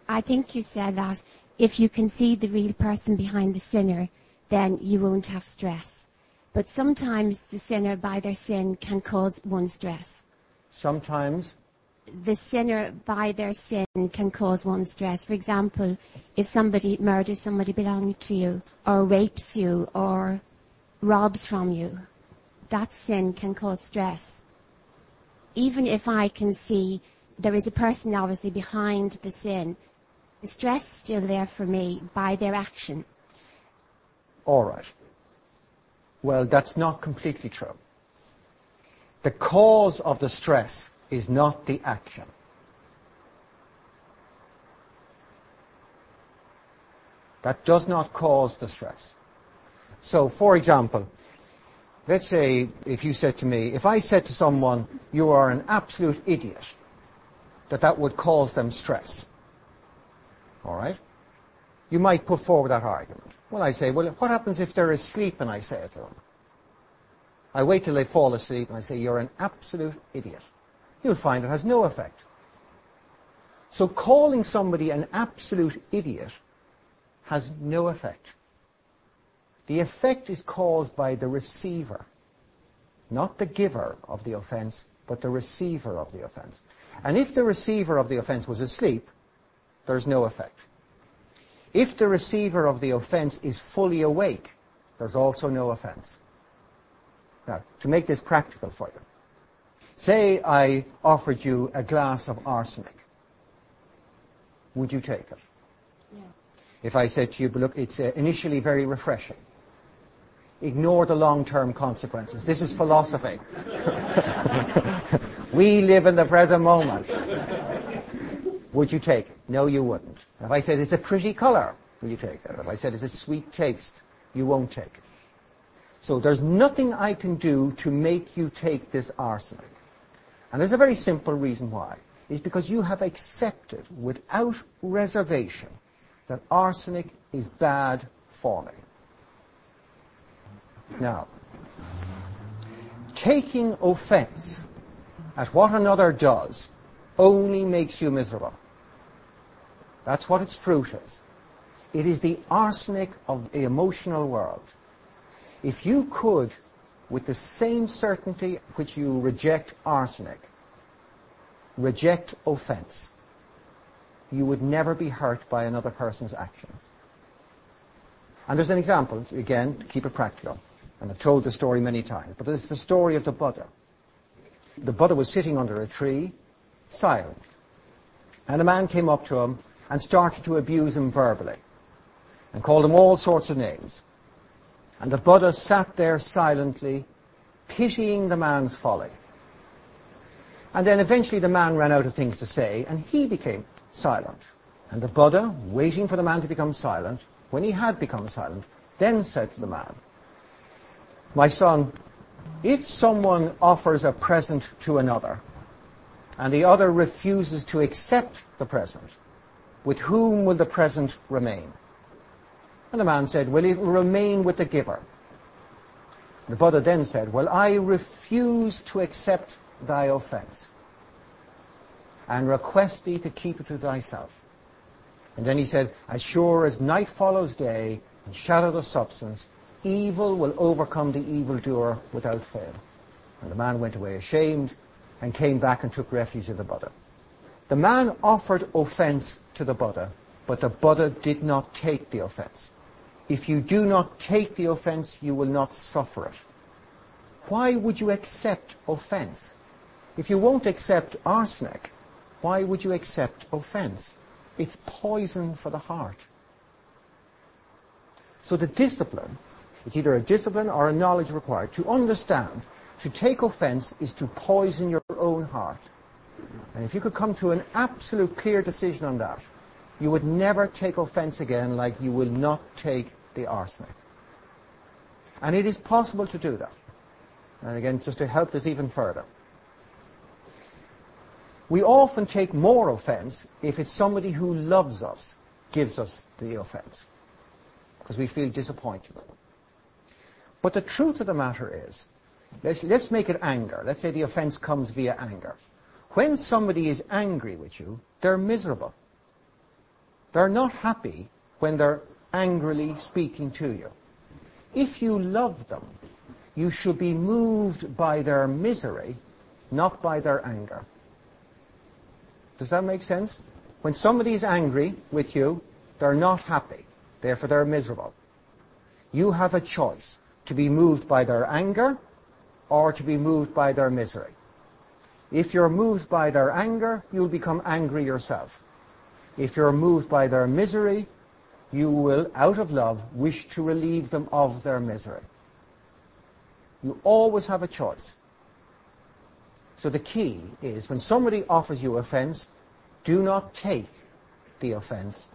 I think you said that if you can see the real person behind the sinner, then you won't have stress. But sometimes the sinner by their sin can cause one stress. Sometimes, The sinner by their sin can cause one stress. For example, if somebody murders somebody belonging to you, or rapes you, or robs from you, that sin can cause stress. Even if I can see there is a person obviously behind the sin, the stress is still there for me by their action. all right. Well, that's not completely true. The cause of the stress is not the action. That does not cause the stress. So, for example, let's say if you said to me, if I said to someone, you are an absolute idiot, that that would cause them stress. All right? You might put forward that argument. Well, I say, well, what happens if they're asleep and I say it to them? I wait till they fall asleep and I say, you're an absolute idiot. You'll find it has no effect. So calling somebody an absolute idiot has no effect. The effect is caused by the receiver, not the giver of the offense, but the receiver of the offense. And if the receiver of the offense was asleep, there's no effect. If the receiver of the offense is fully awake, there's also no offense. Now, to make this practical for you, say I offered you a glass of arsenic. Would you take it? If I said to you, but look, it's uh, initially very refreshing. Ignore the long-term consequences. This is philosophy. we live in the present moment. Would you take it? No, you wouldn't. If I said it's a pretty color, will you take it? If I said it's a sweet taste, you won't take it. So there's nothing I can do to make you take this arsenic. And there's a very simple reason why. It's because you have accepted without reservation that arsenic is bad for me. Now, taking offense at what another does only makes you miserable. That's what its fruit is. It is the arsenic of the emotional world. If you could, with the same certainty which you reject arsenic, reject offense, you would never be hurt by another person's actions. And there's an example, again, to keep it practical. And I've told the story many times, but it's the story of the Buddha. The Buddha was sitting under a tree, silent. And a man came up to him and started to abuse him verbally and called him all sorts of names. And the Buddha sat there silently, pitying the man's folly. And then eventually the man ran out of things to say, and he became silent. And the Buddha, waiting for the man to become silent, when he had become silent, then said to the man, My son, if someone offers a present to another, and the other refuses to accept the present, with whom will the present remain? And the man said, Will it will remain with the giver? The Buddha then said, Well, I refuse to accept thy offense, and request thee to keep it to thyself. And then he said, As sure as night follows day, and shadow the substance, evil will overcome the evildoer without fail. And the man went away ashamed, and came back and took refuge in the Buddha. The man offered offense to the Buddha, but the Buddha did not take the offense. If you do not take the offense, you will not suffer it. Why would you accept offense? If you won't accept arsenic, why would you accept offense? It's poison for the heart. So the discipline, it's either a discipline or a knowledge required to understand to take offense is to poison your own heart. And if you could come to an absolute clear decision on that, you would never take offense again like you will not take the arsenic. And it is possible to do that. And again, just to help this even further. We often take more offense if it's somebody who loves us gives us the offense. Because we feel disappointed. But the truth of the matter is, let's, let's make it anger. Let's say the offense comes via anger. When somebody is angry with you, they're miserable. They're not happy when they're angrily speaking to you. If you love them, you should be moved by their misery, not by their anger. Does that make sense? When somebody is angry with you, they're not happy. Therefore, they're miserable. You have a choice to be moved by their anger or to be moved by their misery. If you're moved by their anger, you'll become angry yourself. If you're moved by their misery, you will, out of love, wish to relieve them of their misery. You always have a choice. So the key is when somebody offers you offense, do not take the offense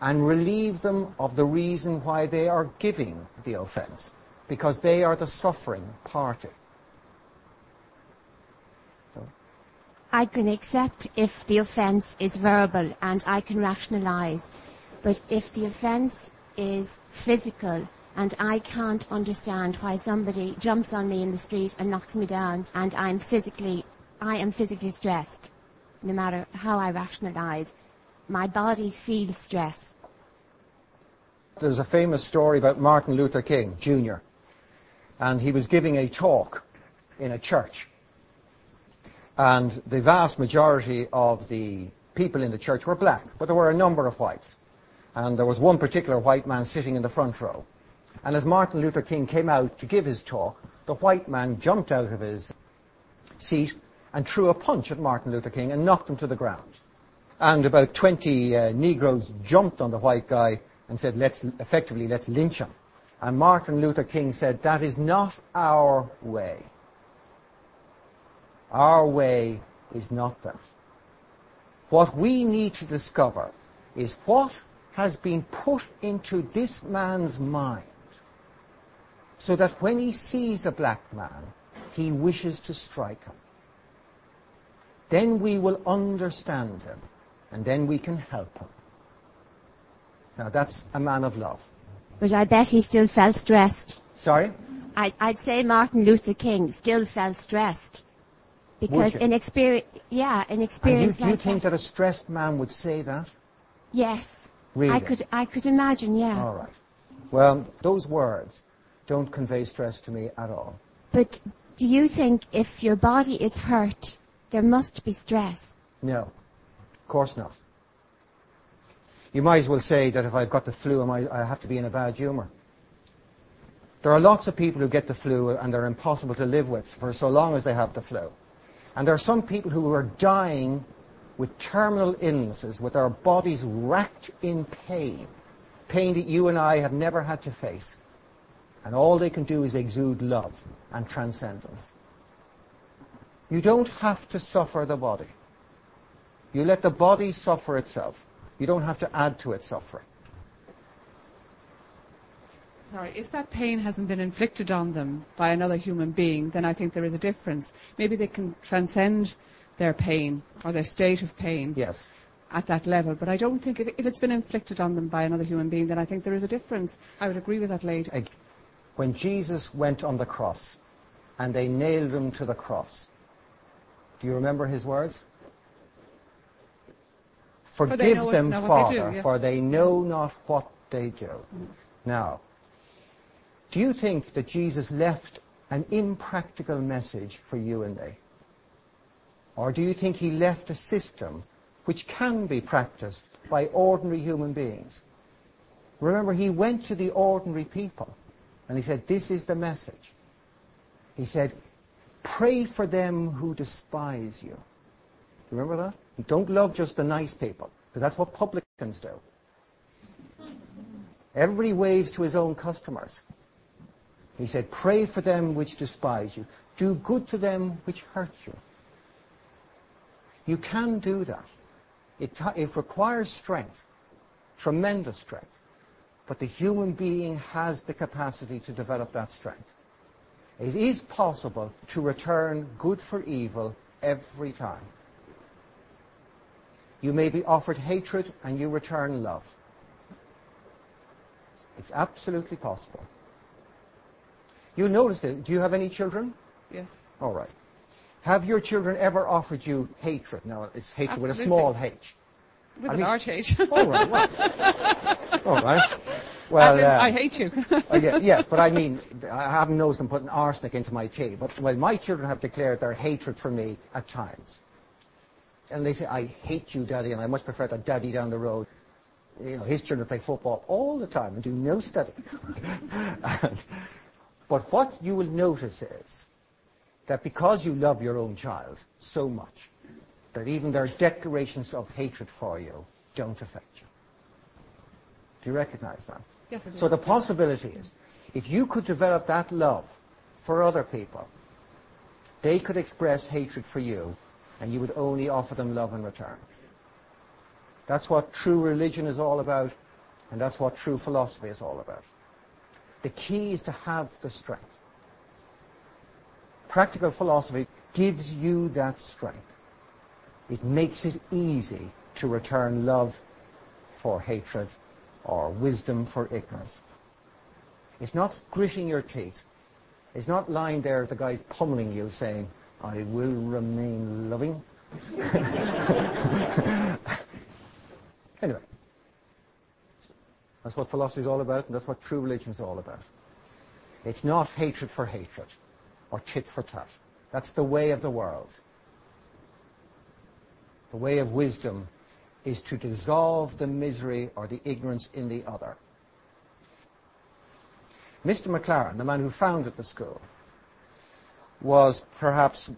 and relieve them of the reason why they are giving the offense. because they are the suffering party. I can accept if the offence is verbal and I can rationalise. But if the offence is physical and I can't understand why somebody jumps on me in the street and knocks me down and I'm physically, I am physically stressed, no matter how I rationalise, my body feels stress. There's a famous story about Martin Luther King Jr. and he was giving a talk in a church and the vast majority of the people in the church were black, but there were a number of whites. And there was one particular white man sitting in the front row. And as Martin Luther King came out to give his talk, the white man jumped out of his seat and threw a punch at Martin Luther King and knocked him to the ground. And about 20 uh, Negroes jumped on the white guy and said, let's, effectively, let's lynch him. And Martin Luther King said, that is not our way. Our way is not that. What we need to discover is what has been put into this man's mind so that when he sees a black man, he wishes to strike him. Then we will understand him and then we can help him. Now that's a man of love. But I bet he still felt stressed. Sorry? I, I'd say Martin Luther King still felt stressed. Because in experience, yeah, in And you, experience you like think that, that a stressed man would say that? yes, I could, I could imagine, yeah. All right. Well, those words don't convey stress to me at all. But do you think if your body is hurt, there must be stress? No. Of course not. You might as well say that if I've got the flu, I, I have to be in a bad humor. There are lots of people who get the flu and they're impossible to live with for so long as they have the flu. And there are some people who are dying with terminal illnesses, with our bodies racked in pain, pain that you and I have never had to face. And all they can do is exude love and transcendence. You don't have to suffer the body. You let the body suffer itself. You don't have to add to its suffering. Sorry, if that pain hasn't been inflicted on them by another human being, then I think there is a difference. Maybe they can transcend their pain or their state of pain Yes. at that level. But I don't think if, if it's been inflicted on them by another human being, then I think there is a difference. I would agree with that lady. When Jesus went on the cross and they nailed him to the cross, do you remember his words? Forgive what- them, they do, Father, yes. for they know not what they do. Now, do you think that Jesus left an impractical message for you and me? Or do you think he left a system which can be practiced by ordinary human beings? Remember, he went to the ordinary people and he said, this is the message. He said, pray for them who despise you. Remember that? Don't love just the nice people, because that's what publicans do. Everybody waves to his own customers. He said, pray for them which despise you. Do good to them which hurt you. You can do that. It, requires strength, tremendous strength. But the human being has the capacity to develop that strength. It is possible to return good for evil every time. You may be offered hatred and you return love. It's absolutely possible. You notice it. Do you have any children? Yes. All right. Have your children ever offered you hatred? No, it's hatred with a small h. With I a mean- large H. All right. Well, all right. Well, uh, I hate you. Oh, yeah, yes, but I mean, I haven't noticed them putting arsenic into my tea. But well, my children have declared their hatred for me at times, and they say, "I hate you, Daddy," and I much prefer that Daddy down the road. You know, his children play football all the time and do no study. And- but what you will notice is that because you love your own child so much, that even their declarations of hatred for you don't affect you. Do you recognize that? Yes, I do. So the possibility is, if you could develop that love for other people, they could express hatred for you, and you would only offer them love in return. That's what true religion is all about, and that's what true philosophy is all about. The key is to have the strength. Practical philosophy gives you that strength. It makes it easy to return love for hatred or wisdom for ignorance. It's not gritting your teeth. It's not lying there as the guy's pummeling you saying, I will remain loving. anyway, that's what philosophy is all about, and that's what true religion is all about. It's not hatred for hatred or tit for tat. That's the way of the world. The way of wisdom is to dissolve the misery or the ignorance in the other. Mr. MacLaren, the man who founded the school, was perhaps,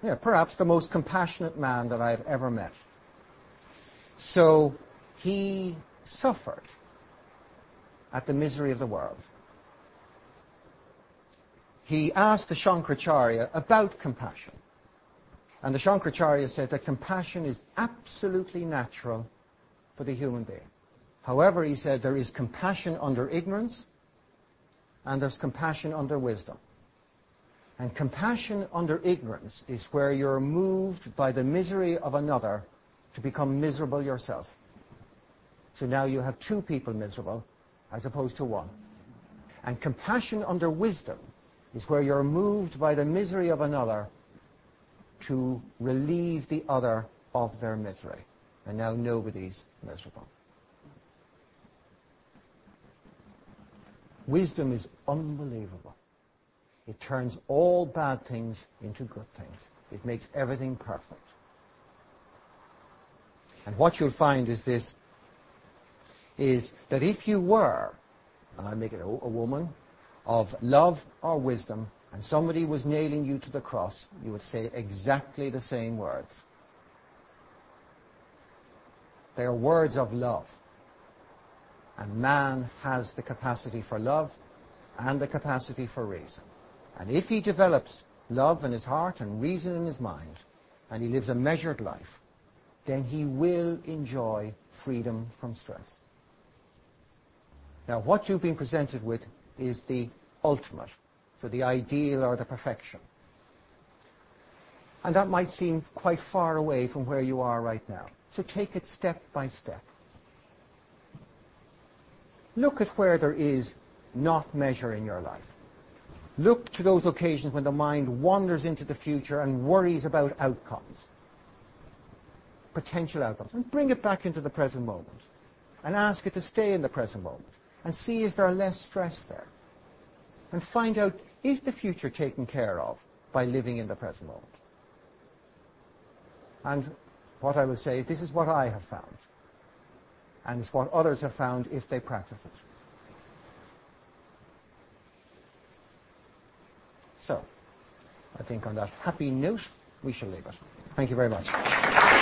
yeah, perhaps the most compassionate man that I've ever met. So he suffered at the misery of the world. He asked the Shankaracharya about compassion. And the Shankaracharya said that compassion is absolutely natural for the human being. However, he said there is compassion under ignorance and there's compassion under wisdom. And compassion under ignorance is where you're moved by the misery of another to become miserable yourself. So now you have two people miserable as opposed to one. And compassion under wisdom is where you're moved by the misery of another to relieve the other of their misery. And now nobody's miserable. Wisdom is unbelievable. It turns all bad things into good things. It makes everything perfect. And what you'll find is this, is that if you were, and I make it a, a woman, of love or wisdom, and somebody was nailing you to the cross, you would say exactly the same words. They are words of love. And man has the capacity for love and the capacity for reason. And if he develops love in his heart and reason in his mind, and he lives a measured life, then he will enjoy freedom from stress. Now, what you've been presented with is the ultimate, so the ideal or the perfection. And that might seem quite far away from where you are right now. So take it step by step. Look at where there is not measure in your life. Look to those occasions when the mind wanders into the future and worries about outcomes, potential outcomes, and bring it back into the present moment and ask it to stay in the present moment and see if there are less stress there. And find out, is the future taken care of by living in the present moment? And what I will say, this is what I have found and it's what others have found if they practice it. So, I think on that happy note, we shall leave it. Thank you very much.